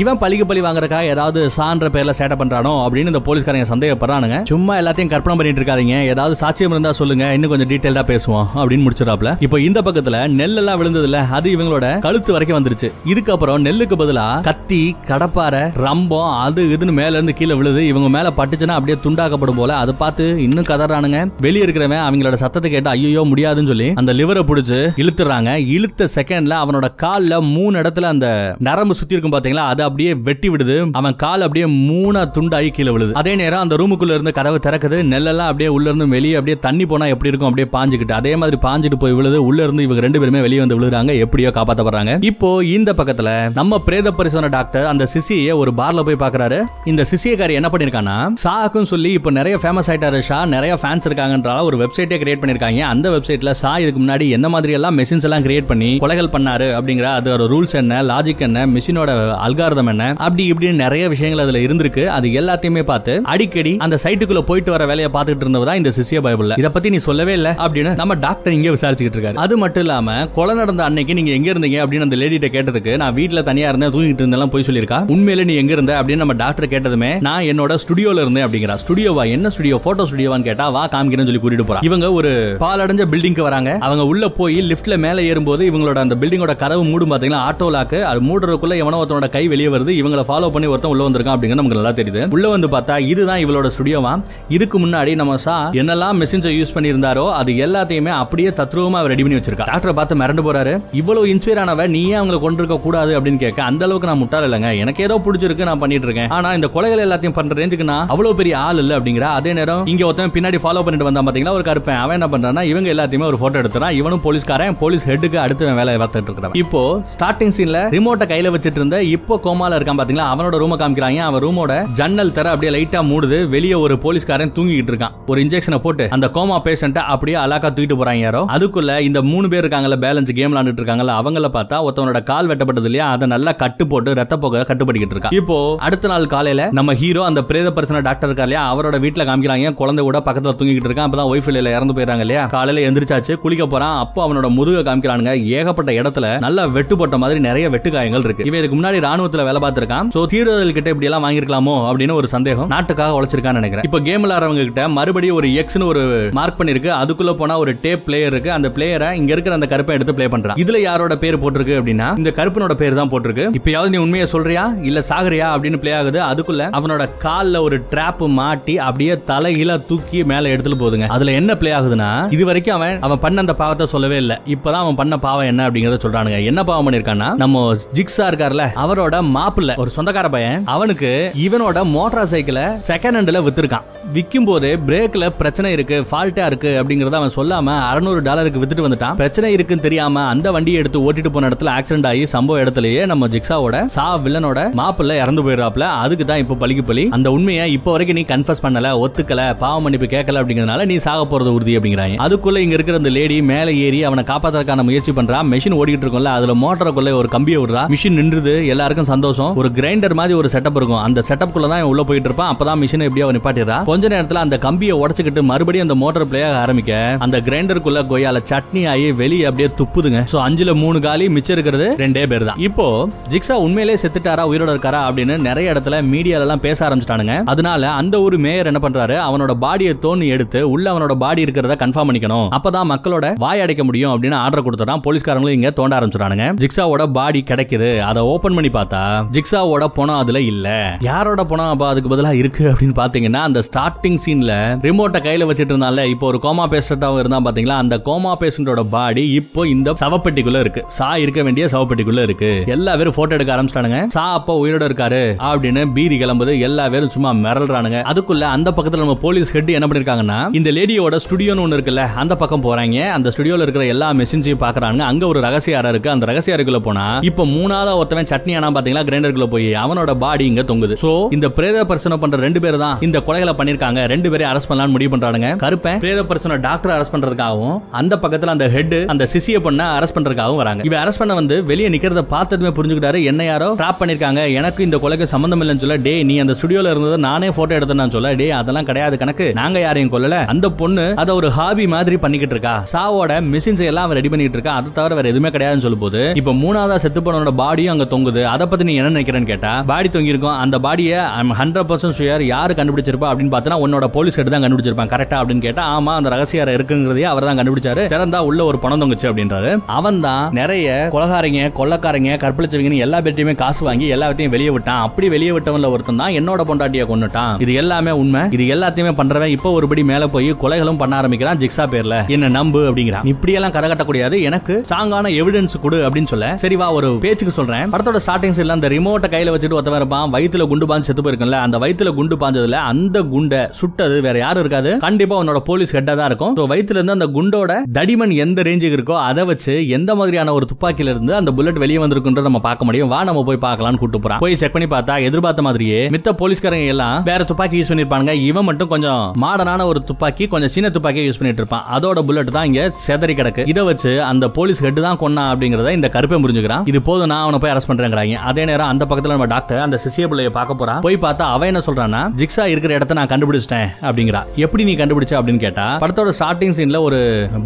இவன் பழிக்கு பழி வாங்குறக்கா ஏதாவது சான்ற பேர்ல சேட்டை பண்றானோ அப்படின்னு இந்த போலீஸ்காரங்க சந்தேகப்படுறானுங்க. சும்மா எல்லாத்தையும் கற்பனை பண்ணிட்டு இருக்காதீங்க. ஏதாவது சாட்சியம் இருந்தா சொல்லுங்க. இன்னும் கொஞ்சம் டீடைல்டா பேசுவோம் அப்படின்னு முடிச்சிடாப்ல இப்போ இந்த பக்கத்துல நெல் எல்லாம் விழுந்ததுல அது இவங்களோட கழுத்து வரைக்கும் வந்துருச்சு. இதுக்கப்புறம் நெல்லுக்கு பதிலா கத்தி கடப்பாரை ரம்பம் அது இதுன்னு மேல இருந்து கீழே விழுது. இவங்க மேல பட்டுச்சுன்னா அப்படியே துண்டாக்கப்படும் போல. அதை பார்த்து இன்னும் கதறானுங்க. வெளியே இருக்கிறவன் அவங்களோட சத்தத்தை கேட்டு ஐயோ முடியாதுன்னு சொல்லி அந்த லிவரை பிடிச்சு இழுத்துறாங்க. இழுத்த செகண்ட்ல அவனோட கால்ல மூணு இடத்துல அந்த நரம்பு சுத்தி இருக்கும் பாத்தீங்களா? அது அப்படியே வெட்டி விடுது. அவன் கால் அப்படியே மூணா துண்டாகி கீழே விழுது. அதே நேரம் அந்த ரூமுக்குள்ள இருந்து கதவு திறக்குது. நெல்லெல்லாம் அப்படியே உள்ள இருந்து வெளியே அப்படியே தண்ணி போனா எப்படி இருக்கும்? அப்படியே பாஞ்சுக்கிட்டு. அதே மாதிரி பாஞ்சிட்டு போய் விழுது. உள்ள இருந்து இவங்க ரெண்டு பேருமே வெளியே வந்து விழுது விழுறாங்க எப்படியோ காப்பாத்தப்படுறாங்க. இப்போ இந்த பக்கத்துல நம்ம பிரேத பரிசோதனை டாக்டர் அந்த சிசியை ஒரு பார்ல போய் பாக்குறாரு. இந்த சிசியக்காரி என்ன பண்ணிருக்கானா சாக்கும் சொல்லி இப்போ நிறைய ஃபேமஸ் ஆயிட்டாரு ஷா. நிறைய ஃபேன்ஸ் இருக்காங்கன்றால ஒரு வெப்சைட்டே கிரியேட் பண்ணிருக்காங்க. அந்த வெப்சைட்ல சா இதுக்கு முன்னாடி என்ன மாதிரி எல்லாம் மெஷின்ஸ் எல்லாம் கிரியேட் பண்ணி கொலைகள் பண்ணாரு அப்படிங்கிற அதோட ரூல்ஸ் என்ன லாஜிக் என்ன மிஷினோட அல்காரதம் என்ன அப்படி இப்படின்னு நிறைய விஷயங்கள் அதுல இருந்திருக்கு. அது எல்லாத்தையுமே பார்த்து அடிக்கடி அந்த சைட்டுக்குள்ள போயிட்டு வர வேலையை பார்த்துட்டு இருந்தவ தான் இந்த சிசிய பைபிள் இதை பத்தி நீ சொல்லவே இல்லை அப்படின்னு நம்ம டாக்டர் இங்கே விசாரிச்சுக்கிட்டு இருக்காரு. அது மட்டும் இல்லாம கொலை நடந்த அன்னைக்கு நீங்க எங்க இருந்தீங்க அப்படின்னு அந்த லேடிட்ட கேட்டதுக்கு நான் வீட்டுல தனியா இருந்தேன் தூங்கிட்டு இருந்தெல்லாம் போய் சொல்லியிருக்கா. உண்மையில நீ எங்க இருந்த அப்படின்னு நம்ம டாக்டர் கேட்டதுமே நான் என்னோட ஸ்டுடியோல இருந்தேன் அப்படிங்கிறா. ஸ்டுடியோவா என்ன ஸ்டுடியோ போட்டோ ஸ்டுடியோவான்னு கேட்டா வா காமிக்கிறேன்னு சொல்லி கூட்டிட்டு போறா. இவங்க ஒரு பாலடைஞ்ச பில்டிங்க்கு வராங்க. அவங்க உள்ள போய் லிப்ட்ல மேல ஏறும்போது இவங்களோட அந்த பில்டிங்கோட கதவு மூடும் பாத்தீங்கன்னா ஆட்டோ லாக்கு அது மூடுறதுக்குள்ள எவனோ ஒருத்தனோட கை வெளியே வருது. இவங்கள ஃபாலோ பண்ணி ஒருத்தன் உள்ள வந்திருக்கான் அப்படிங்கிறது நமக்கு நல்லா தெரியுது. உள்ள வந்து பார்த்தா இதுதான் இவளோட ஸ்டுடியோவா இதுக்கு முன்னாடி நம்ம சா என்னெல்லாம் மெஷின்ஸை யூஸ் பண்ணியிருந்தாரோ அது எல்லாத்தையுமே அப்படியே தத்ரூபமா ரெடி பண்ணி வச்சிருக்கா. டாக்டரை பார்த்து மிரண்டு போறாரு. சொல்றாரு இவ்வளவு இன்ஸ்பயர் ஆனவ நீயே அவங்களை கொண்டிருக்க கூடாது அப்படின்னு கேட்க அந்த அளவுக்கு நான் முட்டாள் இல்லைங்க. எனக்கு ஏதோ பிடிச்சிருக்கு நான் பண்ணிட்டு இருக்கேன். ஆனா இந்த கொலைகள் எல்லாத்தையும் பண்ற ரேஞ்சுக்கு நான் அவ்வளவு பெரிய ஆள் இல்ல அப்படிங்கிற அதே நேரம் இங்க ஒருத்தன் பின்னாடி ஃபாலோ பண்ணிட்டு வந்தா பாத்தீங்களா? ஒரு கருப்பன் அவன் என்ன பண்றான்னா இவங்க எல்லாத்தையுமே ஒரு போட்டோ எடுத்துறான். இவனும் போலீஸ்காரன் போலீஸ் ஹெட்டுக்கு அடுத்து வேலை பார்த்துட்டு இருக்கிறான் இப்போ ஸ்டார்டிங் சீன்ல ரிமோட்டை கையில வச்சிட்டு இருந்த இப்போ கோமால இருக்கான் பாத்தீங்களா? அவனோட ரூமை காமிக்கிறாங்க. அவன் ரூமோட ஜன்னல் தர அப்படியே லைட்டா மூடுது. வெளியே ஒரு போலீஸ்காரன் தூங்கிட்டு இருக்கான். ஒரு இன்ஜெக்ஷனை போட்டு அந்த கோமா பேஷண்ட்டை அப்படியே அலாக்கா தூக்கிட்டு போறாங்க யாரோ. அதுக்குள்ள இந்த மூணு பேர் இருக்காங்கல்ல பேலன்ஸ் கேம்ல விளாண்டுட்டு இருக்காங்கல்ல அவங்கள பார்த்தா ஒருத்தவனோட கால் வெட்டப்பட்டது இல்லையா? அதை நல்லா கட்டு போட்டு ரத்த போக கட்டுப்படுத்திட்டு இருக்கா இப்போ அடுத்த நாள் காலையில நம்ம ஹீரோ அந்த பிரேத பரிசன டாக்டர் இருக்கா இல்லையா? அவரோட வீட்டுல காமிக்கிறாங்க குழந்தை கூட பக்கத்துல தூங்கிட்டு இருக்கான்? அப்பதான் ஒய்ஃப் இல்ல இறந்து போயிறாங்க இல்லையா? காலையில எந்திரிச்சாச்சு குளிக்க போறான். அப்போ அவனோட முதுக காமிக்கிறானுங்க. ஏகப்பட்ட இடத்துல நல்லா வெட்டு போட்ட மாதிரி நிறைய வெட்டு காயங்கள் இருக்கு. இவன் இதுக்கு முன்னாடி ராணுவத்துல வேலை பார்த்திருக்கான். சோ தீவிரவாதிகள் கிட்ட இப்படி எல்லாம் வாங்கிருக்கலாமோ அப்படின்னு ஒரு சந்தேகம் நாட்டுக்காக உழைச்சிருக்கான்னு நினைக்கிறேன். இப்போ கேம் விளையாடுறவங்க கிட்ட மறுபடியும் ஒரு எக்ஸ்னு ஒரு மார்க் பண்ணிருக்கு அதுக்குள்ள போனா ஒரு டேப் பிளேயர் இருக்கு. அந்த பிளேயரை இங்க இருக்கிற அந்த கருப்பை எடுத்து பிளே ப்ளே இதுல யாரோட பேர் போட்டிருக்கு அப்படின்னா இந்த கருப்பனோட பேர் தான் போட்டிருக்கு. இப்பயாவது நீ உண்மையை சொல்றியா? இல்ல சாகுறியா? அப்படின்னு பிளே ஆகுது. அதுக்குள்ள அவனோட கால்ல ஒரு டிராப் மாட்டி அப்படியே தலையில தூக்கி மேல எடுத்துட்டு போதுங்க அதுல என்ன பிளே ஆகுதுன்னா இது வரைக்கும் அவன் அவன் பண்ண அந்த பாவத்தை சொல்லவே இல்ல. இப்பதான் அவன் பண்ண பாவம் என்ன அப்படிங்கறத சொல்றானுங்க. என்ன பாவம் பண்ணிருக்கான்னா நம்ம ஜிக்ஸா இருக்கார்ல அவரோட மாப்பிள்ள ஒரு சொந்தக்கார பையன் அவனுக்கு இவனோட மோட்டார் சைக்கிளை செகண்ட் ஹேண்ட்ல வித்திருக்கான். விற்கும் போது பிரேக்ல பிரச்சனை இருக்கு ஃபால்ட்டா இருக்கு அப்படிங்கறத அவன் சொல்லாம அறுநூறு டாலருக்கு வித்துட்டு வந்துட்டான். பிரச்சனை இருக்குன்னு தெரியாம அந்த வண்டியை எடுத்து ஓட்டிட்டு போன இடத்துல ஆக்சிடென்ட் ஆகி சம்பவ இடத்துலயே நம்ம ஜிக்ஸாவோட சா வில்லனோட மாப்பிள்ள இறந்து போயிடுறாப்ல அதுக்கு தான் இப்ப பழிக்கு பலி அந்த உண்மையை இப்ப வரைக்கும் நீ கன்ஃபர்ஸ் பண்ணல ஒத்துக்கல பாவ மன்னிப்பு கேட்கல அப்படிங்கறதுனால நீ சாக போறது உறுதி அப்படிங்கிறாங்க. அதுக்குள்ள இங்க இருக்கிற அந்த லேடி மேல ஏறி அவனை காப்பாத்துறதுக்கான முயற்சி பண்றா. மெஷின் ஓடிட்டு இருக்கும்ல அதுல மோட்டருக்குள்ள ஒரு கம்பியை விடுறா. மிஷின் நின்றுது எல்லாருக்கும் சந்தோஷம். ஒரு கிரைண்டர் மாதிரி ஒரு செட்டப் இருக்கும். அந்த செட்டப் குள்ள தான் உள்ள போயிட்டு இருப்பான். அப்பதான் மிஷின் எப்படியோ நிப்பாட்டிடுறா. கொஞ்ச நேரத்துல அந்த கம்பியை உடச்சுக்கிட்டு மறுபடியும் அந்த மோட்டர் பிளே ஆக ஆரம்பிக்க அந்த கிரைண்டருக்குள்ள கொய்யால சட்னி ஆகி வெளியே அப்படியே துப்புதுங்க. சோ அஞ்சுல மூணு காலி மிச்சம் இருக்கிறது ரெண்டே பேர் தான் இப்போ ஜிக்ஸா உண்மையிலே செத்துட்டாரா உயிரோட இருக்காரா அப்படின்னு நிறைய இடத்துல மீடியால எல்லாம் பேச ஆரம்பிச்சிட்டானுங்க. அதனால அந்த ஒரு மேயர் என்ன பண்றாரு? அவனோட பாடியை தோண்டி எடுத்து உள்ள அவனோட பாடி இருக்கிறத கன்ஃபார்ம் பண்ணிக்கணும். அப்பதான் மக்களோட வாய் அடைக்க முடியும் அப்படின்னு ஆர்டர் கொடுத்துறான் போலீஸ்காரங்களும் இங்க தோண்ட ஆரம்பிச்சிட்டானுங்க. ஜிக்ஸாவோட பாடி கிடைக்குது. அதை ஓபன் பண்ணி பார்த்தா ஜிக்ஸாவோட பணம் அதுல இல்ல. யாரோட பணம் அப்ப அதுக்கு பதிலா இருக்கு அப்படின்னு பாத்தீங்கன்னா அந்த ஸ்டார்டிங் சீன்ல ரிமோட்டை கையில வச்சிட்டு இருந்தால இப்போ ஒரு கோமா பேஷண்டாவும் இருந்தா பாத்தீங்களா? அந்த கோமா பேஷண்டோட பாடி இப்போ இந்த சவப்பெட்டிக்குள்ள இருக்கு. சா இருக்க வேண்டிய சவப்பெட்டிக்குள்ள இருக்கு. எல்லா பேரும் போட்டோ எடுக்க ஆரம்பிச்சிட்டானுங்க. சா அப்பா உயிரோட இருக்காரு அப்படின்னு பீதி கிளம்புது. எல்லா பேரும் சும்மா மிரல்றானுங்க அதுக்குள்ள அந்த பக்கத்துல நம்ம போலீஸ் ஹெட் என்ன பண்ணிருக்காங்கன்னா இந்த லேடியோட ஸ்டுடியோன்னு ஒன்னு இருக்குல்ல அந்த பக்கம் போறாங்க. அந்த ஸ்டுடியோல இருக்கிற எல்லா மெஷின்ஸையும் பாக்குறாங்க அங்க ஒரு ரகசிய அறை இருக்கு. அந்த ரகசிய அறைக்குள்ள போனா இப்போ மூணாவது ஒருத்தவன் சட்னி ஆனா பாத்தீங்களா? கிரைண்டருக்குள்ள போய் அவனோட பாடி இங்க தொங்குது. சோ இந்த பிரேத பரிசனை பண்ற ரெண்டு பேர் தான் இந்த கொலைகளை பண்ணிருக்காங்க. ரெண்டு பேரையும் அரெஸ்ட் பண்ணலாம்னு முடிவு பண்றானுங்க. கருப்பன் பிரேத பரிசனை டாக்டர் அரெஸ்ட் பண்றதுக்காகவும் அந்த பக்கத்துல அந்த ஹெட் அந்த சிசிய பண்ண அரெஸ்ட் பண்றதுக்காகவும் வராங்க. இவ அரெஸ்ட் பண்ண வந்து வெளியே நிக்கிறத பார்த்ததுமே புரிஞ்சுக்கிட்டாரு. என்ன யாரோ ட்ராப் பண்ணிருக்காங்க எனக்கு இந்த கொலைக்கு சம்பந்தம் இல்லைன்னு சொல்ல டே நீ அந்த ஸ்டுடியோல இருந்ததை நானே போட்டோ எடுத்தேன்னு சொல்ல டே அதெல்லாம் கிடையாது கணக்கு. நாங்க யாரையும் கொல்லல. அந்த பொண்ணு அதை ஒரு ஹாபி மாதிரி பண்ணிக்கிட்டு இருக்கா. சாவோட மிஷின்ஸ் எல்லாம் அவன் ரெடி பண்ணிட்டு இருக்கா. அதை தவிர வேற எதுவுமே கிடையாதுன்னு சொல்லும் போது இப்போ மூணாவதா செத்து போனோட பாடியும் அங்க தொங்குது. அதை பத்தி நீ என்ன நினைக்கிறேன்னு கேட்டா பாடி தொங்கி இருக்கும் அந்த பாடியை ஹண்ட்ரட் பர்சன்ட் ஷுயர் யாரு கண்டுபிடிச்சிருப்பா? அப்படின்னு பார்த்தா உன்னோட போலீஸ் கிட்ட தான் கண்டுபிடிச்சிருப்பான். கரெக்டா அப்படின்னு கேட்டா ஆமா அந்த ரகசியம் இருக்குங்கிறதே அவர் தான் கண்டுபிடிச்சாரு. திறந்தா உள்ள ஒரு பணம் தொங்குச்சு அப்படின்றாரு. அவன் தான் நிறைய கொலகாரங்க கொள்ளக்காரங்க கற்பழிச்சவங்கன்னு எல்லா பேர்ட்டையுமே காசு வாங்கி எல்லாத்தையும் வெளியே விட்டான். அப்படி வெளியே விட்டவன்ல ஒருத்தன் தான் என்னோட பொண்டாட்டிய கொண்டுட்டான் இது எல்லாமே உண்மை. இது எல்லாத்தையுமே பண்றவன் இப்போ ஒருபடி மேல போய் கொலைகளும் பண்ண ஆரம்பிக்கிறான் ஜிக்ஸா பேர்ல. என்ன நம்பு அப்படிங்கிறான். இப்படி எல்லாம் கதை கட்டக்கூடாது. எனக்கு ஸ்ட்ராங்கான எவிடன்ஸ் கொடு அப்படின்னு சொல்ல. சரி வா ஒரு பேச்சுக்கு சொல்றேன். படத்தோட ஸ்டார்டிங்ஸ் இல்ல அந்த ரிமோட்டை கையில வச்சுட்டு ஒருத்தவன் இருப்பான். வயிற்றுல குண்டு பாஞ்சு செத்து போயிருக்கல அந்த வயிற்றுல குண்டு பாஞ்சதுல அந்த குண்டை சுட்டது வேற யாரும் இருக்காது. கண்டிப்பா உன்னோட போலீஸ் ஹெட்டா தான் இருக்கும். வயிற்றுல இருந்து அந்த குண்டோட தடிமன் எந்த ரேஞ்சுக்கு இருக்கோ அதை வச்சு எந்த மாதிரியான ஒரு துப்பாக்கியில இருந்து அந்த புல்லட் வெளியே வந்திருக்குன்ற நம்ம பார்க்க முடியும். வா நம்ம போய் பார்க்கலாம்னு கூட்டு போறான். போய் செக் பண்ணி பார்த்தா எதிர்பார்த்த மாதிரியே மித்த போலீஸ்காரங்க எல்லாம் வேற துப்பாக்கி யூஸ் பண்ணிருப்பாங்க இவன் மட்டும் கொஞ்சம் மாடனான ஒரு துப்பாக்கி கொஞ்சம் சின்ன துப்பாக்கி யூஸ் பண்ணிட்டு இருப்பான். அதோட புல்லட் தான் இங்க செதறி கிடக்கு. இதை வச்சு அந்த போலீஸ் ஹெட் தான் கொன்னா அப்படிங்கறத இந்த கருப்பை புரிஞ்சுக்கிறான். இது போதும் நான் அவனை போய் அரெஸ்ட் பண்றேங்கிறாங்க. அதே நேரம் அந்த பக்கத்துல நம்ம டாக்டர் அந்த சிசிய பிள்ளைய பார்க்க போறான். போய் பார்த்தா அவன் என்ன சொல்றான்னா ஜிக்ஸா இருக்கிற இடத்த நான் கண்டுபிடிச்சிட்டேன் அப்படிங்கிறா. எப்படி நீ கண்டுபிடிச்ச அப்படின்னு கேட்டா படத்தோட ஸ்டார்டிங் சீன்ல ஒரு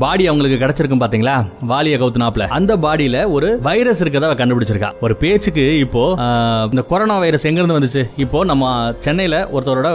பாடி அவங்களுக்கு கிடைச்சிருக்கும் பாத்தீங்களா? வாலிய கவுத்துனாப்ல. அந்த பாடியில ஒரு வைரஸ் இருக்கதா கண்டுபிடிச்சிருக்கா. ஒரு பேச்சுக்கு இப்போ இந்த கொரோனா வைரஸ் எங்க இருந்து வந்துச்சு? இப்போ நம்ம சென்னையில ஒருத்தரோட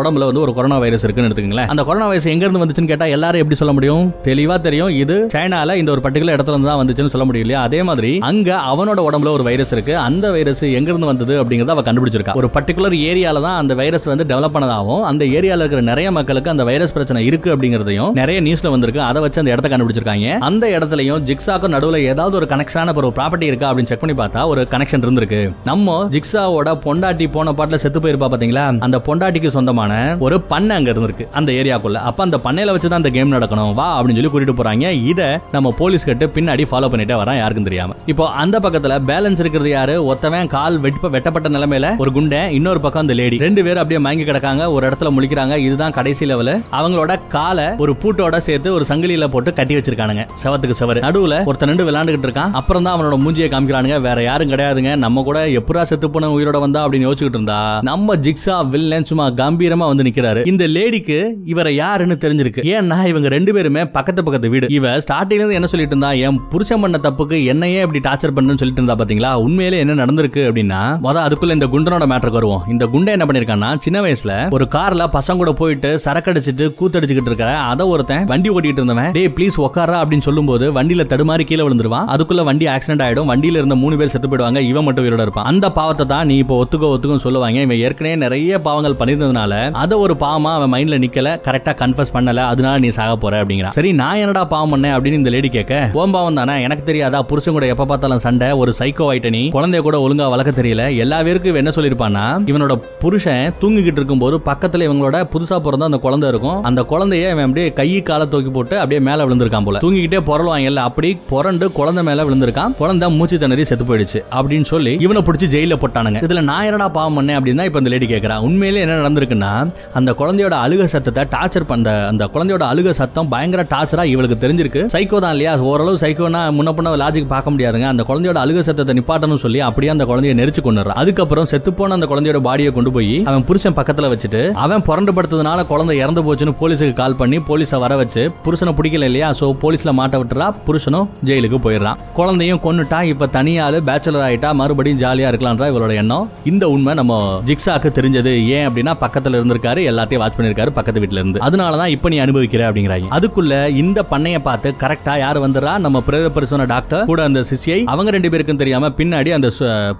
உடம்புல வந்து ஒரு கொரோனா வைரஸ் இருக்குன்னு எடுத்துக்கங்களேன். அந்த கொரோனா வைரஸ் எங்க இருந்து வந்துச்சுன்னு கேட்டா எல்லாரும் எப்படி சொல்ல முடியும்? தெளிவா தெரியும். இது சைனால இந்த ஒரு பர்டிகுலர் இடத்துல இருந்து தான் வந்துச்சுன்னு சொல்ல முடியும் இல்லையா? அதே மாதிரி அங்க அவனோட உடம்புல ஒரு வைரஸ் இருக்கு. அந்த வைரஸ் எங்க இருந்து வந்தது அப்படிங்கறத அவ கண்டுபிடிச்சிருக்கா. ஒரு பர்டிகுலர் ஏரியால தான் அந்த வைரஸ் வந்து டெவலப் பண்ணதாகவும் அந்த ஏரியால இருக்கிற நிறைய மக்களுக்கு அந்த வைரஸ் பிரச்சனை இருக்கு அப்படிங்கறதையும் நிறைய நியூஸ்ல வந்திருக்கு. அதை வச்சு அந்த இடத்த கண்டுபிடிச்சிருக்காங்க. அந்த இடத்துலயும் ஜிக்ஸாக்கும் நடுவில் ஏதாவது ஒரு கனெக்ஷனான ஒரு ப்ராப்பர்ட்டி இருக்கா அப்படின்னு செக் பண்ணி பார்த்தா ஒரு கனெக்ஷன் இருந்திருக்கு. நம்ம ஜிக்ஸாவோட பொண்டாட்டி போன பாட்டில் செத்து போயிருப்பா பாத்தீங்களா? அந்த பொண்டாட்டிக்கு சொந்தமான ஒரு பண்ணை அங்க இருந்திருக்கு அந்த ஏரியாக்குள்ள. அப்ப அந்த பண்ணையில வச்சு தான் அந்த கேம் நடக்கணும். வா அப்படின்னு சொல்லி கூட்டிட்டு போறாங்க. இதை நம்ம போலீஸ் கிட்ட பின்னாடி ஃபாலோ பண்ணிட்டே வரான் யாருக்கும் தெரியாம. இப்போ அந்த பக்கத்துல பேலன்ஸ் இருக்கிறது யாரு? ஒத்தவன் கால் வெட்ட வெட்டப்பட்ட நிலைமையில ஒரு குண்டை இன்னொரு பக்கம் அந்த லேடி ரெண்டு பேரும் அப்படியே மயங்கி கிடக்காங்க ஒரு இடத்துல முழிக்கிறாங்க. இதுதான் கடைசி லெவல் அவங்களோட காலை ஒரு பூட்டோட சேர்த்து ஒரு சங்கிலியில போட்டு கட்டி வச்சிருக்கானுங்க. செவத்துக்கு செவரு. நடுவுல ஒருத்தன் நின்று விளையாண்டுகிட்டு இருக்கான். அப்புறம் தான் அவனோட மூஞ்சியை காமிக்கிறானுங்க. வேற யாரும் கிடையாதுங்க. நம்ம கூட எப்படா செத்து போன உயிரோட வந்தா அப்படின்னு யோசிச்சுட்டு இருந்தா. நம்ம ஜிக்ஸா வில்லன் சும்மா கம்பீரமா வந்து நிக்கிறாரு. இந்த லேடிக்கு இவரை யாருன்னு தெரிஞ்சிருக்கு. ஏன்னா இவங்க ரெண்டு பேருமே பக்கத்து பக்கத்து வீடு. இவ ஸ்டார்டிங்ல இருந்து என்ன சொல்லிட்டு இருந்தா என் புருஷன் பண்ண தப்புக்கு என்னையே இப்படி டார்ச்சர் பண்ணுன்னு சொல்லிட்டு இருந்தா பாத்தீங்களா? உண்மையிலே என்ன நடந்திருக்கு? அப்படின்னா முத அதுக்குள்ள இந்த குண்டனோட மேட்டருக்கு வருவோம். இந்த குண்டை என்ன பண்ணிருக்கான்னா சின்ன வயசுல ஒரு கார்ல பசங்க கூட போயிட்டு சரக்கடிச்சிட்டு கூத்தடிச்சுக்கிட்டு இருக்க அத ஒருத்தன் வண்டி ஓட்டிட்டு இருந்தவன் டே ப்ளீஸ் உக்காரா? அப்படின்னு சொல்லும்போது வண்டியில தடுமாறி கீழே விழுந்துருவான் அதுக்குள்ள வண்டி ஆக்சிடென்ட் ஆயிடும். வண்டியில இருந்த மூணு பேர் செத்து போயிடுவாங்க. இவன் மட்டும் உயிரோட இருப்பான். அந்த பாவத்தை தான் நீ இப்போ ஒத்துக்கோ ஒத்துக்கும் சொல்லுவாங்க. இவன் ஏற்கனவே நிறைய பாவங்கள் பண்ணியிருந்ததுனால அதை ஒரு பாவமா அவன் மைண்ட்ல நிக்கல. கரெக்டா கன்ஃபர்ஸ் பண்ணல. அதனால நீ சாக போற அப்படிங்கிறான் சரி நான் என்னடா பாவம் பண்ணேன் அப்படின்னு இந்த லேடி கேட்க ஓம் பாவம் தானே? எனக்கு தெரியாதா? புருஷன் கூட எப்ப பார்த்தாலும் சண்டை. ஒரு சைக்கோ ஆயிட்ட நீ. குழந்தைய கூட ஒழுங்கா வளர்க்க தெரியல. எல்லா பேருக்கும் என்ன சொல்லிருப்பானா இவனோட புருஷன் தூங்கிக்கிட்டு இருக்கும்போது பக்கத்துல இவங்களோட புதுசா பிறந்த அந்த குழந்தை இருக்கும். அந்த குழந்தைய இவன் அப்படியே கை காலை தூக்கி போட்டு அப்படியே மேல விழுந்திருக்கான் போல. தூங்கிக்கிட்டே பொருள் வாங்கல. அப்படி புரண்டு குழந்தை மேல விழுந்திருக்கான். குழந்தை மூச்சு திணறி செத்து போயிடுச்சு. அப்படின்னு சொல்லி இவனை பிடிச்சி ஜெயில போட்டானுங்க. இதுல நான் என்னடா பாவம் பண்ணேன் அப்படின்னா இப்ப இந்த லேடி கேட்கறான் உண்மையிலே என்ன நடந்திருக்குன்னா அந்த குழந்தையோட அழுக சத்தத்தை டார்ச்சர் பண்ண அந்த குழந்தையோட அழுக சத்தம் பயங்கர டார்ச்சரா இவளுக்கு தெரிஞ்சிருக்கு. சைக்கோ தான் இல்லையா? ஓரளவு சைக்கோனா முன்ன பண்ண லாஜிக் பார்க்க முடியாதுங்க. அந்த குழந்தையோட அழுக சத்தத்தை நிப்பாட்டணும் சொல்லி அப்படியே அந்த குழந்தைய நெரிச்சு கொண்டுறான் அதுக்கப்புறம் செத்து போன அந்த குழந்தையோட பாடியை கொண்டு போய் அவன் புருஷன் பக்கத்துல வச்சுட்டு அவன் புரண்டு படுத்ததுனால குழந்தை இறந்து போச்சுன்னு போலீஸுக்கு கால் பண்ணி போலீஸை வர வச்சு புருஷனை பிடிக்கல இல்லையா? சோ போலீஸ்ல மாட்ட விட்டுறா புருஷனும் ஜெயிலுக்கு போயிடுறான். குழந்தையும் கொன்னுட்டா இப்ப தனியாளு பேச்சுலர் ஆயிட்டா மறுபடியும் ஜாலியா இருக்கலாம்ன்ற இவளோட எண்ணம். இந்த உண்மை நம்ம ஜிக்ஸாக்கு தெரிஞ்சது. ஏன் அப்படின்னா பக்கத்துல இருந்திருக்காரு எல்லாத்தையும் வாட்ச் பண்ணிருக்காரு பக்கத்து வீட்ல இருந்து. அதனாலதான் இப்ப நீ அனுபவிக்கிற அப்படிங்கிறாங்க. அதுக்குள்ள இந்த பண்ணைய பார்த்து கரெக்டா யார் வந்துடுறா? நம்ம பிரேத பரிசோன டாக்டர் கூட அந்த சிசியை அவங்க ரெண்டு பேருக்கும் தெரியாம பின்னாடி அந்த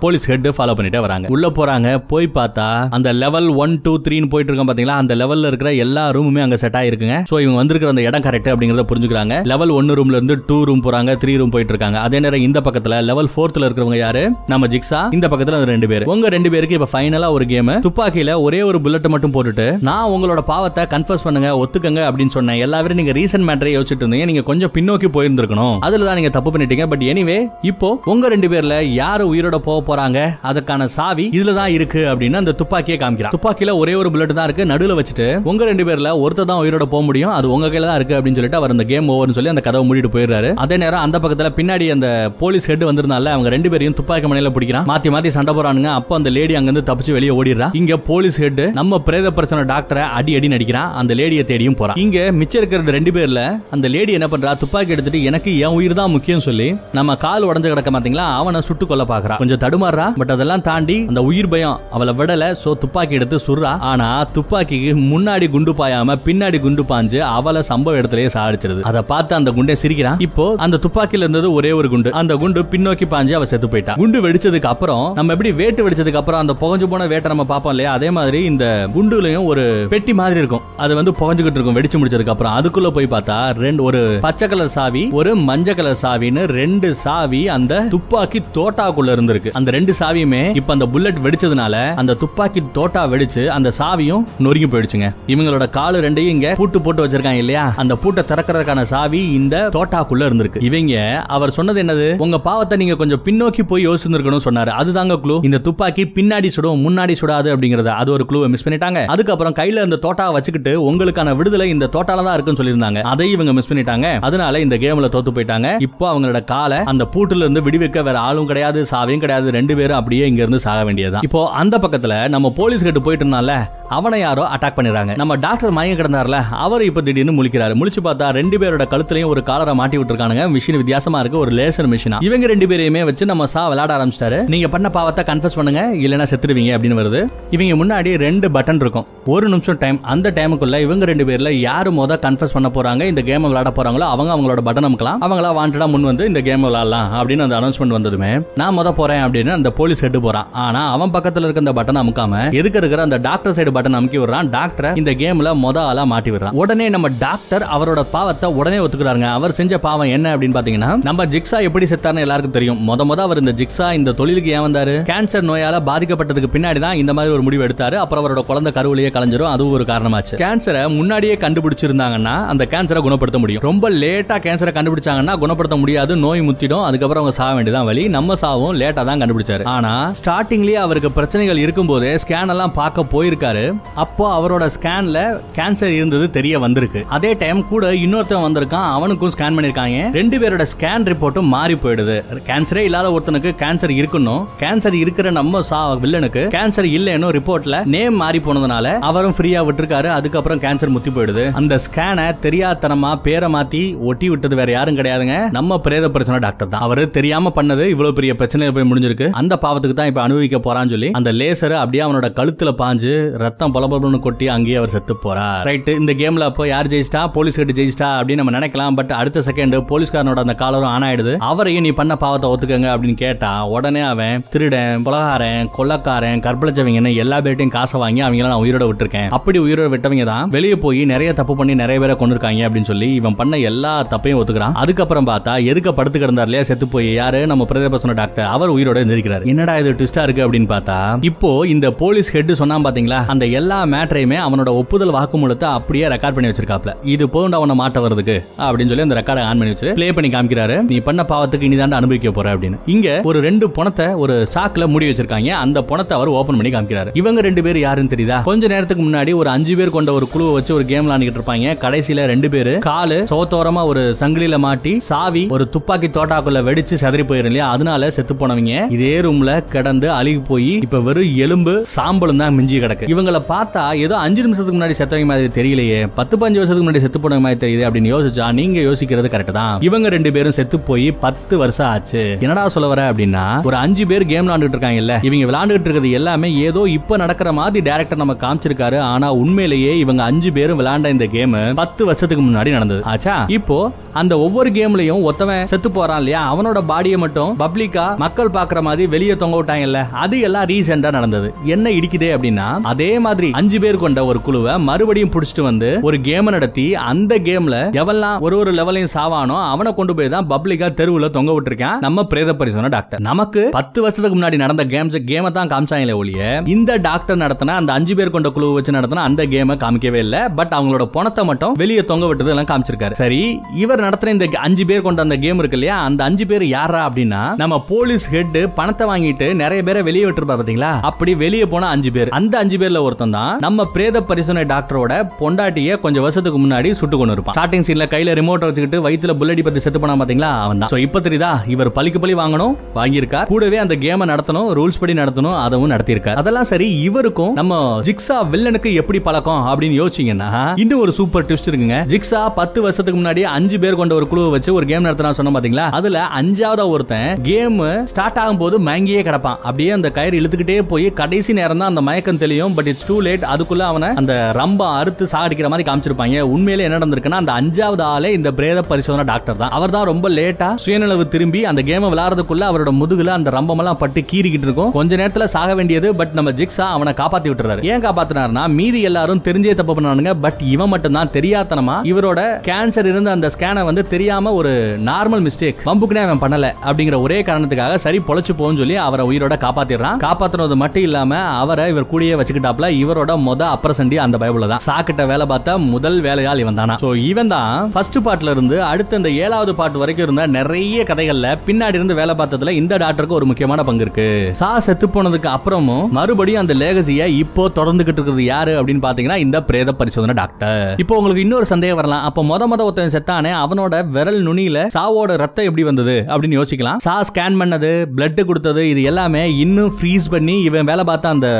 போலீஸ் ஹெட் ஃபாலோ பண்ணிட்டே வராங்க. உள்ள போறாங்க போய் பார்த்தா அந்த லெவல் ஒன் டூ த்ரீன்னு போயிட்டு இருக்கோம் பாத்தீங்களா? அந்த லெவல்ல இருக்கிற எல்லா ரூமுமே அங்க செட் ஆயிருக்குங்க. சோ இவங்க வந்திருக்கிற அந்த இடம் கரெக்ட் அப்படிங்கறத புரிஞ்சுக்கிறாங்க. லெவல் ஒன்னு ரூம்ல இருந்து டூ ரூம் போறாங்க. த்ரீ ரூம் போயிட்டு இருக்காங்க. அதே நேரம் இந்த பக்கத்துல லெவல் ஃபோர்த்ல இருக்கிறவங்க யாரு? நம்ம ஜிக்ஸா இந்த பக்கத்துல ரெண்டு பேர். உங்க ரெண்டு பேருக்கு இப்ப ஃபைனலா ஒரு கேம் துப்பாக்கியில ஒரே ஒரு புல்லட் மட்டும் போட்டுட்டு நான் உங்களோட பாவத்தை கன்ஃபர்ஸ் பண்ணுங்க ஒத்துக்கங்க அப்படின்னு சொன்னேன் எல்லாரும் நீங்க ரீசன் மேட்டரை யோசிச்சுட்டு இருந்தீங்க. நீங்க கொஞ்சம் பின்னோக்கி போயிருந்திருக்கணும். அதுல தான் நீங்க தப்பு பண்ணிட்டீங்க. பட் எனிவே இப்போ உங்க ரெண்டு பேர்ல யாரு உயிரோட போக போறாங்க? அதுக்கான சாவி இதுல தான் இருக்கு அப்படின்னு அந்த துப்பாக்கியை காமிக்கிறான் துப்பாக்கியில ஒரே ஒரு புல்லட் தான் இருக்கு. நடுவுல வச்சுட்டு உங்க ரெண்டு பேர்ல ஒருத்தர் தான் உயிரோட போக முடியும். அது உங்க கையில தான் இருக்கு அப்படின்னு சொல்லிட்டு அவர் அந்த கேம் ஓவர்னு சொல்லி அந்த கதவை மூடிட்டு போயிடுறாரு. அதே நேரம் நேரம் அந்த பக்கத்துல பின்னாடி அந்த போலீஸ் ஹெட் வந்திருந்தால அவங்க ரெண்டு பேரையும் துப்பாக்கி மனையில பிடிக்கிறான். மாத்தி மாத்தி சண்டை போறானுங்க அப்போ அந்த லேடி அங்கிருந்து தப்பிச்சு வெளியே ஓடிடுறா. இங்க போலீஸ் ஹெட் நம்ம பிரேத பிரச்சனை டாக்டரை அடி அடி நடிக்கிறான் அந்த லேடியை தேடியும் போறான். இங்க மிச்சம் இருக்கிறது ரெண்டு பேர்ல அந்த லேடி என்ன பண்றா? துப்பாக்கி எடுத்துட்டு எனக்கு என் உயிர் தான் முக்கியம் சொல்லி நம்ம கால் உடஞ்சு கிடக்க மாத்தீங்களா அவனை சுட்டு கொல்ல பாக்குறா. கொஞ்சம் தடுமாறா. பட் அதெல்லாம் தாண்டி அந்த உயிர் பயம் அவளை விடல. சோ துப்பாக்கி எடுத்து சுடுறா. ஆனா துப்பாக்கிக்கு முன்னாடி குண்டு பாயாம பின்னாடி குண்டு பாஞ்சு அவளை சம்பவ இடத்துலயே சாடிச்சிருது அதை பார்த்து அந்த குண்டை சிரிக்கிறான். இப்போ அந்த துப்பாக்கில இருந்தது ஒரே ஒரு குண்டு. அந்த குண்டு பின்னோக்கி பாஞ்சு அவ செத்து போயிட்டா. குண்டு வெடிச்சதுக்கு அப்புறம் நம்ம எப்படி வேட்டு வெடிச்சதுக்கு அப்புறம் அந்த புகஞ்சு போன வேட்டை நம்ம பார்ப்போம் இல்லையா? அதே மாதிரி இந்த குண்டுலயும் ஒரு பெட்டி மாதிரி இருக்கும். அது வந்து புகஞ்சுகிட்டு இருக்கும் வெடிச்சு முடிச்சதுக்கு அப்புறம். அதுக்குள்ள போய் பார்த்தா ரெண்டு ஒரு பச்சை கலர் சாவி ஒரு மஞ்சள் கலர் சாவின்னு ரெண்டு சாவி அந்த துப்பாக்கி தோட்டாக்குள்ள இருந்திருக்கு. அந்த ரெண்டு சாவியுமே இப்ப அந்த புல்லட் வெடிச்சதுனால அந்த துப்பாக்கி தோட்டா வெடிச்சு அந்த சாவியும் நொறுங்கி போயிடுச்சுங்க. இவங்களோட காலு ரெண்டையும் இங்க பூட்டு போட்டு வச்சிருக்காங்க இல்லையா? அந்த பூட்டை திறக்கிறதுக்கான சாவி இந்த தோட்டாக்குள்ள இருந்திருக்கு. இவங்க அவர் சொன்னது என்னது? உங்க பாவத்தை நீங்க கொஞ்சம் பின்னோக்கி போய் யோசிச்சிருக்கணும் சொன்னாரு. அதுதாங்க க்ளூ இந்த துப்பாக்கி பின்னாடி சுடும் முன்னாடி சுடாது அப்படிங்கறத. அது ஒரு க்ளூவை மிஸ் பண்ணிட்டாங்க. அதுக்கப்புறம் கையில இந்த தோட்டா வச்சுக்கிட்டு உங்களுக்கான விடுதலை இந்த தோட்டால தான் இருக்குன்னு சொல்லியிருந்தாங்க. அதை இவங்க மிஸ் பண்ணிட்டாங்க. அதனால இந்த கேம்ல தோத்து போயிட்டாங்க. இப்போ அவங்களோட காலை அந்த பூட்டுல இருந்து விடுவிக்க வேற ஆளும் கிடையாது சாவையும் கிடையாது. ரெண்டு பேரும் அப்படியே இங்க இருந்து சாக வேண்டியதுதான். இப்போ அந்த பக்கத்துல நம்ம போலீஸ் கிட்ட போயிட்டு இருந்தால அவனை யாரோ அட்டாக் பண்ணிடுறாங்க. நம்ம டாக்டர் மயங்க கிடந்தார்ல அவர் இப்ப திடீர்னு முழிக்கிறாரு. முழிச்சு பார்த்தா ரெண்டு பேரோட கழுத்துலயும் ஒரு காலரை மாட்டி விட்டுருக்கானுங்க. மிஷின் வித்தியாசமா இருக்கு. ஒரு லேசர் மிஷினா இவங்க ரெண்டு பேரையுமே வச்சு நம்ம சா விளையாட ஆரம்பிச்சிட்டாரு. நீங்க பண்ண பாவத்தை கன்ஃபர்ஸ் பண்ணுங்க. இல்லைன்னா செத்துருவீங்க அப்படின்னு வருது. இவங்க முன்னாடி ரெண்டு பட்டன் இருக்கும். ஒரு நிமிஷம் டைம் அந்த டைமுக்குள்ள இவங்க ரெண்டு பேர்ல யாரு முத கன்ஃபர்ஸ் பண்ண போறாங்க இந்த கேம் விளையாட போறாங்களோ அவங்க அவங்களோட பட்டன் அமுக்கலாம். அவங்களா வாண்டடா முன் வந்து இந்த கேம் விளையாடலாம் அப்படின்னு அந்த அனௌன்ஸ்மெண்ட் வந்ததுமே நான் மொத போறேன் அப்படின்னு அந்த போலீஸ் ஹெட் போறான். ஆனா அவன் பக்கத்துல இருக்க அந்த பட்டன் அமுக்காம எதுக்கு இருக்கிற அந்த டாக்டர் சைடு பட்டன் அமுக்கி விடுறான்? டாக்டர் இந்த கேம்ல மொத ஆளா மாட்டி விடுறான். உடனே நம்ம டாக்டர் அவரோட பாவத்தை உடனே ஒத்துக்கிறாங்க அவர் செஞ்ச பாவம் என்ன அப்படின்னு பாத்தீங்கன்னா நம்ம ஜிக்ஸா எப்படி செத்தார்னு எல்லாருக்கும் தெரியும். மொத மொத அவர் இந்த ஜிக்ஸா இந்த தொழிலுக்கு ஏன் வந்தாரு? கேன்சர் நோயால பாதிக்கப்பட்டதுக்கு பின்னாடி தான் இந்த மாதிரி ஒரு முடிவு எடுத்தாரு. அப்புறம் அவரோட குழந்தை கருவிலேயே கலைஞ்சிரும். அதுவும் ஒரு காரணமாச்சு. கேன்சரை முன்னாடியே கண்டுபிடிச்சிருந்தாங்கன்னா அந்த கேன்சரை குணப்படுத்த முடியும். ரொம்ப லேட்டா கேன்சரை கண்டுபிடிச்சாங்கன்னா குணப்படுத்த முடியாது நோய் முத்திடும். அதுக்கப்புறம் அவங்க சாக வேண்டியதான் வழி நம்ம சாவும் லேட்டா தான் கண்டுபிடிச்சாரு. ஆனா ஸ்டார்டிங்லயே அவருக்கு பிரச்சனைகள் இருக்கும்போது ஸ்கேன் எல்லாம் பார்க்க போயிருக்காரு. அப்போ அவரோட ஸ்கேன்ல கேன்சர் இருந்தது தெரிய வந்திருக்கு. அதே டைம் கூட இன்னொருத்தன் வந்திருக்கான். அவனுக்கும் ஸ்கேன் பண்ணிருக்காங்க. ரெண்டு பேரோட ஸ்கேன் ரிப்போர்ட்டும் மாறி போயிடுது. கேன்சரே இல்லாத ஒருத்தனுக்கு கேன்சர் இருக்கணும் கேன்சர் இருக்கிற நம்ம சா வில்லனுக்கு கேன்சர் இல்லைன்னு ரிப்போர்ட்ல நேம் மாறி போனதுனால அவரும் ஃப்ரீயா விட்டுருக்காரு. அதுக்கப்புறம் கேன்சர் முத்தி போயிடுது. அந்த ஸ்கேனை தெரியாதனமா பேரை மாத்தி ஒட்டி விட்டது வேற யாரும் கிடையாதுங்க. நம்ம பிரேத பிரச்சனை டாக்டர் தான். அவரு தெரியாம பண்ணது இவ்வளவு பெரிய பிரச்சனை போய் முடிஞ்சிருக்கு. அந்த பாவத்துக்கு தான் இப்ப அனுபவிக்க போறான்னு சொல்லி அந்த லேசர் அப்படியே அவனோட கழுத்துல பாஞ்சு ரத்தம் பலபலன்னு கொட்டி அங்கேயே அவர் செத்து போறார். ரைட் இந்த கேம்ல அப்போ யார் ஜெயிச்சிட்டா? போலீஸ் கிட்ட ஜெயிச்சிட்டா அப்படின்னு நம்ம நினைக்கலாம். பட் அடுத்த செகண்ட் போலீஸ்காரனோட அந்த காலரும் ஆன் ஆயிடுது அவரையும் நீ பண்ண பாவத்தை ஒத்துக்கங்க அப்படின்னு கேட்டா உடனே அவன் திருடன் புலகாரன் கொள்ளக்காரன் கற்பழிச்சவங்கன்னு எல்லா பேர்ட்டையும் காசை வாங்கி அவங்க நான் உயிரோட விட்டுருக்கேன். அப்படி உயிரோட விட்டவங்க தான் வெளியே போய் நிறைய தப்பு பண்ணி நிறைய பேரை கொண்டிருக்காங்க அப்படின்னு சொல்லி இவன் பண்ண எல்லா தப்பையும் ஒத்துக்கிறான். அதுக்கப்புறம் பார்த்தா எதுக்க படுத்து கிடந்தார் இல்லையா செத்து போய் யாரு? நம்ம பிரதேப சொன்ன டாக்டர் அவர் உயிரோட இருந்திருக்கிறார் என்னடா இது ட்விஸ்டா இருக்கு அப்படின்னு பார்த்தா இப்போ இந்த போலீஸ் ஹெட் சொன்னா பாத்தீங்களா? அந்த எல்லா மேட்டரையுமே அவனோட ஒப்புதல் வாக்குமூலத்தை அப்படியே ரெக்கார்ட் பண்ணி வச்சிருக்காப்ல. இது போன்ற அவனை மாட்ட வருதுக்கு அப்படின்னு சொல்லி அந்த ரெக்கார்டை ஆன் பண்ணி வச்சு பிளே பண்ணி காமிக்கிறாரு. நீ பண்ண பாவத்துக்கு இனி அனுபவிக்க போற அப்படின்னு. இங்க ஒரு ரெண்டு பணத்தை ஒரு சாக்குல மூடி வச்சிருக்காங்க. அந்த பணத்தை அவர் ஓபன் பண்ணி காமிக்கிறாரு. இவங்க ரெண்டு பேர் யாருன்னு தெரியுதா? கொஞ்ச நேரத்துக்கு முன்னாடி ஒரு அஞ்சு பேர் கொண்ட ஒரு குழுவை வச்சு ஒரு கேம் விளாண்டுட்டு இருப்பாங்க. கடைசியில ரெண்டு பேர் காலு சோத்தோரமா ஒரு சங்கிலியில மாட்டி சாவி ஒரு துப்பாக்கி தோட்டாக்குள்ள வெடிச்சு செதறி போயிரும் இல்லையா? அதனால செத்து போனவங்க இதே ரூம்ல கிடந்து அழுகி போய் இப்ப வெறும் எலும்பு சாம்பலும் தான் மிஞ்சி கிடக்கு. இவங்கள பார்த்தா ஏதோ அஞ்சு நிமிஷத்துக்கு முன்னாடி செத்தவங்க மாதிரி தெரியலையே. பத்து பஞ்சு வருஷத்துக்கு முன்னாடி செத்து போனவங்க மாதிரி தெரியுது அப்படின்னு யோசிச்சா நீங்க யோசிக்கிறது கரெக்ட் தான். இவங்க இவங்க ரெண்டு பேரும் செத்து போய் பத்து வருஷம் ஆச்சு. என்னடா சொல்ல வர அப்படின்னா ஒரு அஞ்சு பேர் கேம் விளாண்டுட்டு இருக்காங்கல்ல இவங்க விளாண்டுட்டு இருக்கிறது எல்லாமே ஏதோ இப்ப நடக்கிற மாதிரி டேரக்டர் நம்ம காமிச்சிருக்காரு. ஆனா உண்மையிலேயே இவங்க அஞ்சு பேரும் விளாண்ட இந்த கேம் பத்து வருஷத்துக்கு முன்னாடி நடந்தது. ஆச்சா? இப்போ அந்த ஒவ்வொரு கேம்லயும் ஒருத்தவன் செத்து போறான் இல்லையா? அவனோட பாடியை மட்டும் பப்ளிக்கா மக்கள் பாக்குற மாதிரி வெளியே தொங்க விட்டாங்கல்ல அது எல்லாம் ரீசெண்டா நடந்தது. என்ன இடிக்குதே அப்படின்னா அதே மாதிரி அஞ்சு பேர் கொண்ட ஒரு குழுவை மறுபடியும் புடிச்சிட்டு வந்து ஒரு கேம் நடத்தி அந்த கேம்ல எவெல்லாம் ஒரு ஒரு லெவலையும் சாவானோ அவன் கொண்டு போய் தான் பப்ளிக்கா தெருவுல தொங்க விட்டுருக்கான். நம்ம பிரேத பரிசோன டாக்டர் நமக்கு பத்து வருஷத்துக்கு முன்னாடி நடந்த கேம்ஸ் கேமை தான் காமிச்சாங்களே ஒழிய இந்த டாக்டர் நடத்தின அந்த அஞ்சு பேர் கொண்ட குழு வச்சு நடத்தின அந்த கேமை காமிக்கவே இல்ல. பட் அவங்களோட பணத்தை மட்டும் வெளியே தொங்க விட்டது எல்லாம் காமிச்சிருக்காரு. சரி இவர் நடத்தின இந்த அஞ்சு பேர் கொண்ட அந்த கேம் இருக்கு இல்லையா? அந்த அஞ்சு பேர் யாரா அப்படின்னா நம்ம போலீஸ் ஹெட் பணத்தை வாங்கிட்டு நிறைய பேரை வெளியே விட்டுருப்பா பாத்தீங்களா? அப்படி வெளியே போன அஞ்சு பேர். அந்த அஞ்சு பேர்ல ஒருத்தன் தான் நம்ம பிரேத பரிசோதனை டாக்டரோட பொண்டாட்டிய கொஞ்சம் வருஷத்துக்கு முன்னாடி சுட்டு கொண்டு இருப்பான் ஸ்டார்டிங் சீன்ல கையில ரிமோட் வச்சுக்கிட்டு வயிற்றுல புல்லடி பத்தி செத்து போனா பாத்தீங்களா? அவன் தான் இப்ப தெரியுதா? இவர் பழிக்கு பழி வாங்கணும் வாங்கியிருக்கார். கூடவே அந்த கேமை நடத்தணும் ரூல்ஸ் படி நடத்தணும் அதவும் நடத்தியிருக்கார். அதெல்லாம் சரி இவருக்கும் நம்ம ஜிக்ஸா வில்லனுக்கு எப்படி பழக்கம் அப்படின்னு யோசிச்சீங்கன்னா இன்னும் ஒரு சூப்பர் ட்விஸ்ட் இருக்குங்க. ஜிக்ஸா பத்து வருஷத்துக்கு முன்னாடி அஞ்சு பேர் கொண்ட ஒரு குழுவை வச்சு ஒரு கேம் நடத்தினா சொன்ன பாத்தீங்களா? அதுல அஞ்சாவது ஒருத்தன் கேம் ஸ்டார்ட் ஆகும் போது மயங்கியே கிடப்பான். அப்படியே அந்த கயிறு இழுத்துக்கிட்டே போய் கடைசி நேரம் தான் அந்த மயக்கம் தெரியும் பட் இட்ஸ் டூ லேட் அதுக்குள்ள அவனை அந்த ரம்ப அறுத்து சாகடிக்கிற மாதிரி காமிச்சிருப்பாங்க உண்மையிலே என்ன நடந்திருக்குன்னா அந்த அஞ்சாவது ஆளே இந்த பிரேத பரிசோதனை டாக்டர் தான். அவர் தான் ரொம்ப லேட்டா சுயநலவு திரும்பி அந்த கேமை விளையாடுறதுக்குள்ள அவரோட முதுகுல அந்த ரம்பமெல்லாம் பட்டு கீறிக்கிட்டு இருக்கும். கொஞ்ச நேரத்துல சாக வேண்டியது பட் நம்ம ஜிக்ஸா அவனை காப்பாத்தி விட்டுறாரு. ஏன் காப்பாத்தினாருன்னா மீதி எல்லாரும் தெரிஞ்சே தப்பு பண்ணானுங்க பட் இவன் மட்டும் தான் தெரியாதனமா இவரோட கேன்சர் இருந்த அந்த ஸ்கேனை வந்து தெரியாம ஒரு நார்மல் மிஸ்டேக் பம்புக்குனே அவன் பண்ணல அப்படிங்கிற ஒரே காரணத்துக்காக சரி பொழைச்சு போன்னு சொல்லி அவரை உயிரோட காப்பாத்திடுறான். காப்பாத்துறது மட்டும் இல்லாம அவரை இவர் கூடயே வச்சுக்கிட்டாப்ல இவரோட மொத அப்பரசண்டி அந்த பைபிள் தான். சாக்கிட்ட வேலை பார்த்த முதல் வேலையால் இவன் தானா இவன் தான் ஃபர்ஸ்ட் பார்ட்ல இருந்து அடுத்த இந்த ஏழாவது பாட்டு வரைக்கும் இருந்த நிறைய கதைகள்ல பின்னாடி இருந்து வேலை பார்த்ததுல இந்த டாக்டருக்கு ஒரு முக்கியமான பங்கு இருக்கு. சா செத்து போனதுக்கு அப்புறமும் மறுபடியும் அந்த லேகசிய இப்போ தொடர்ந்துகிட்டு இருக்கிறது யாரு அப்படின்னு பாத்தீங்கன்னா இந்த பிரேத பரிசோதனை டாக்டர். இப்போ உங்களுக்கு இன்னொரு சந்தேகம் வரலாம். அப்போ மொத மொத ஒருத்தன் செத்தானே அவனோட விரல் நுனியில சாவோட ரத்தம் எப்படி வந்தது அப்படின்னு யோசிக்கலாம். சா ஸ்கேன் பண்ணது பிளட் கொடுத்தது இது எல்லாமே இன்னும் ஃப்ரீஸ் பண்ணி இவன் வேலை பார்த்த அந்த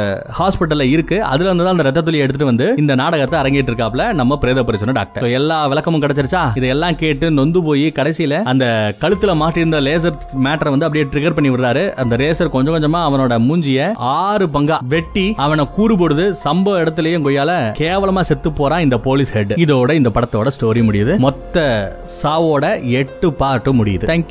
ஹாஸ்பிட்டல்ல இருக்கு. அதுல இருந்து தான் அந்த ரத்த துளி எடுத்துட்டு வந்து இந்த நாடகத்தை அரங்கேற்று இருக்காப்ல நம்ம பிரேத பரிசோதனை டாக்டர். எல்லா விளக்கமும் கிடைச்சிருச்சா? இதெல்லாம் கேட்டு நொந்து போய் போய் கடைசியில அந்த கழுத்துல மாட்டியிருந்த லேசர் மேட்டரை வந்து அப்படியே ட்ரிகர் பண்ணி விடுறாரு. அந்த ரேசர் கொஞ்சம் கொஞ்சமா அவனோட மூஞ்சிய ஆறு பங்கா வெட்டி அவனை கூறு போடுது. சம்பவ இடத்துலயும் கொய்யால கேவலமா செத்து போறான் இந்த போலீஸ் ஹெட் இதோட இந்த படத்தோட ஸ்டோரி முடியுது. மொத்த சாவோட எட்டு பார்ட்டும் முடியுது. தேங்க்யூ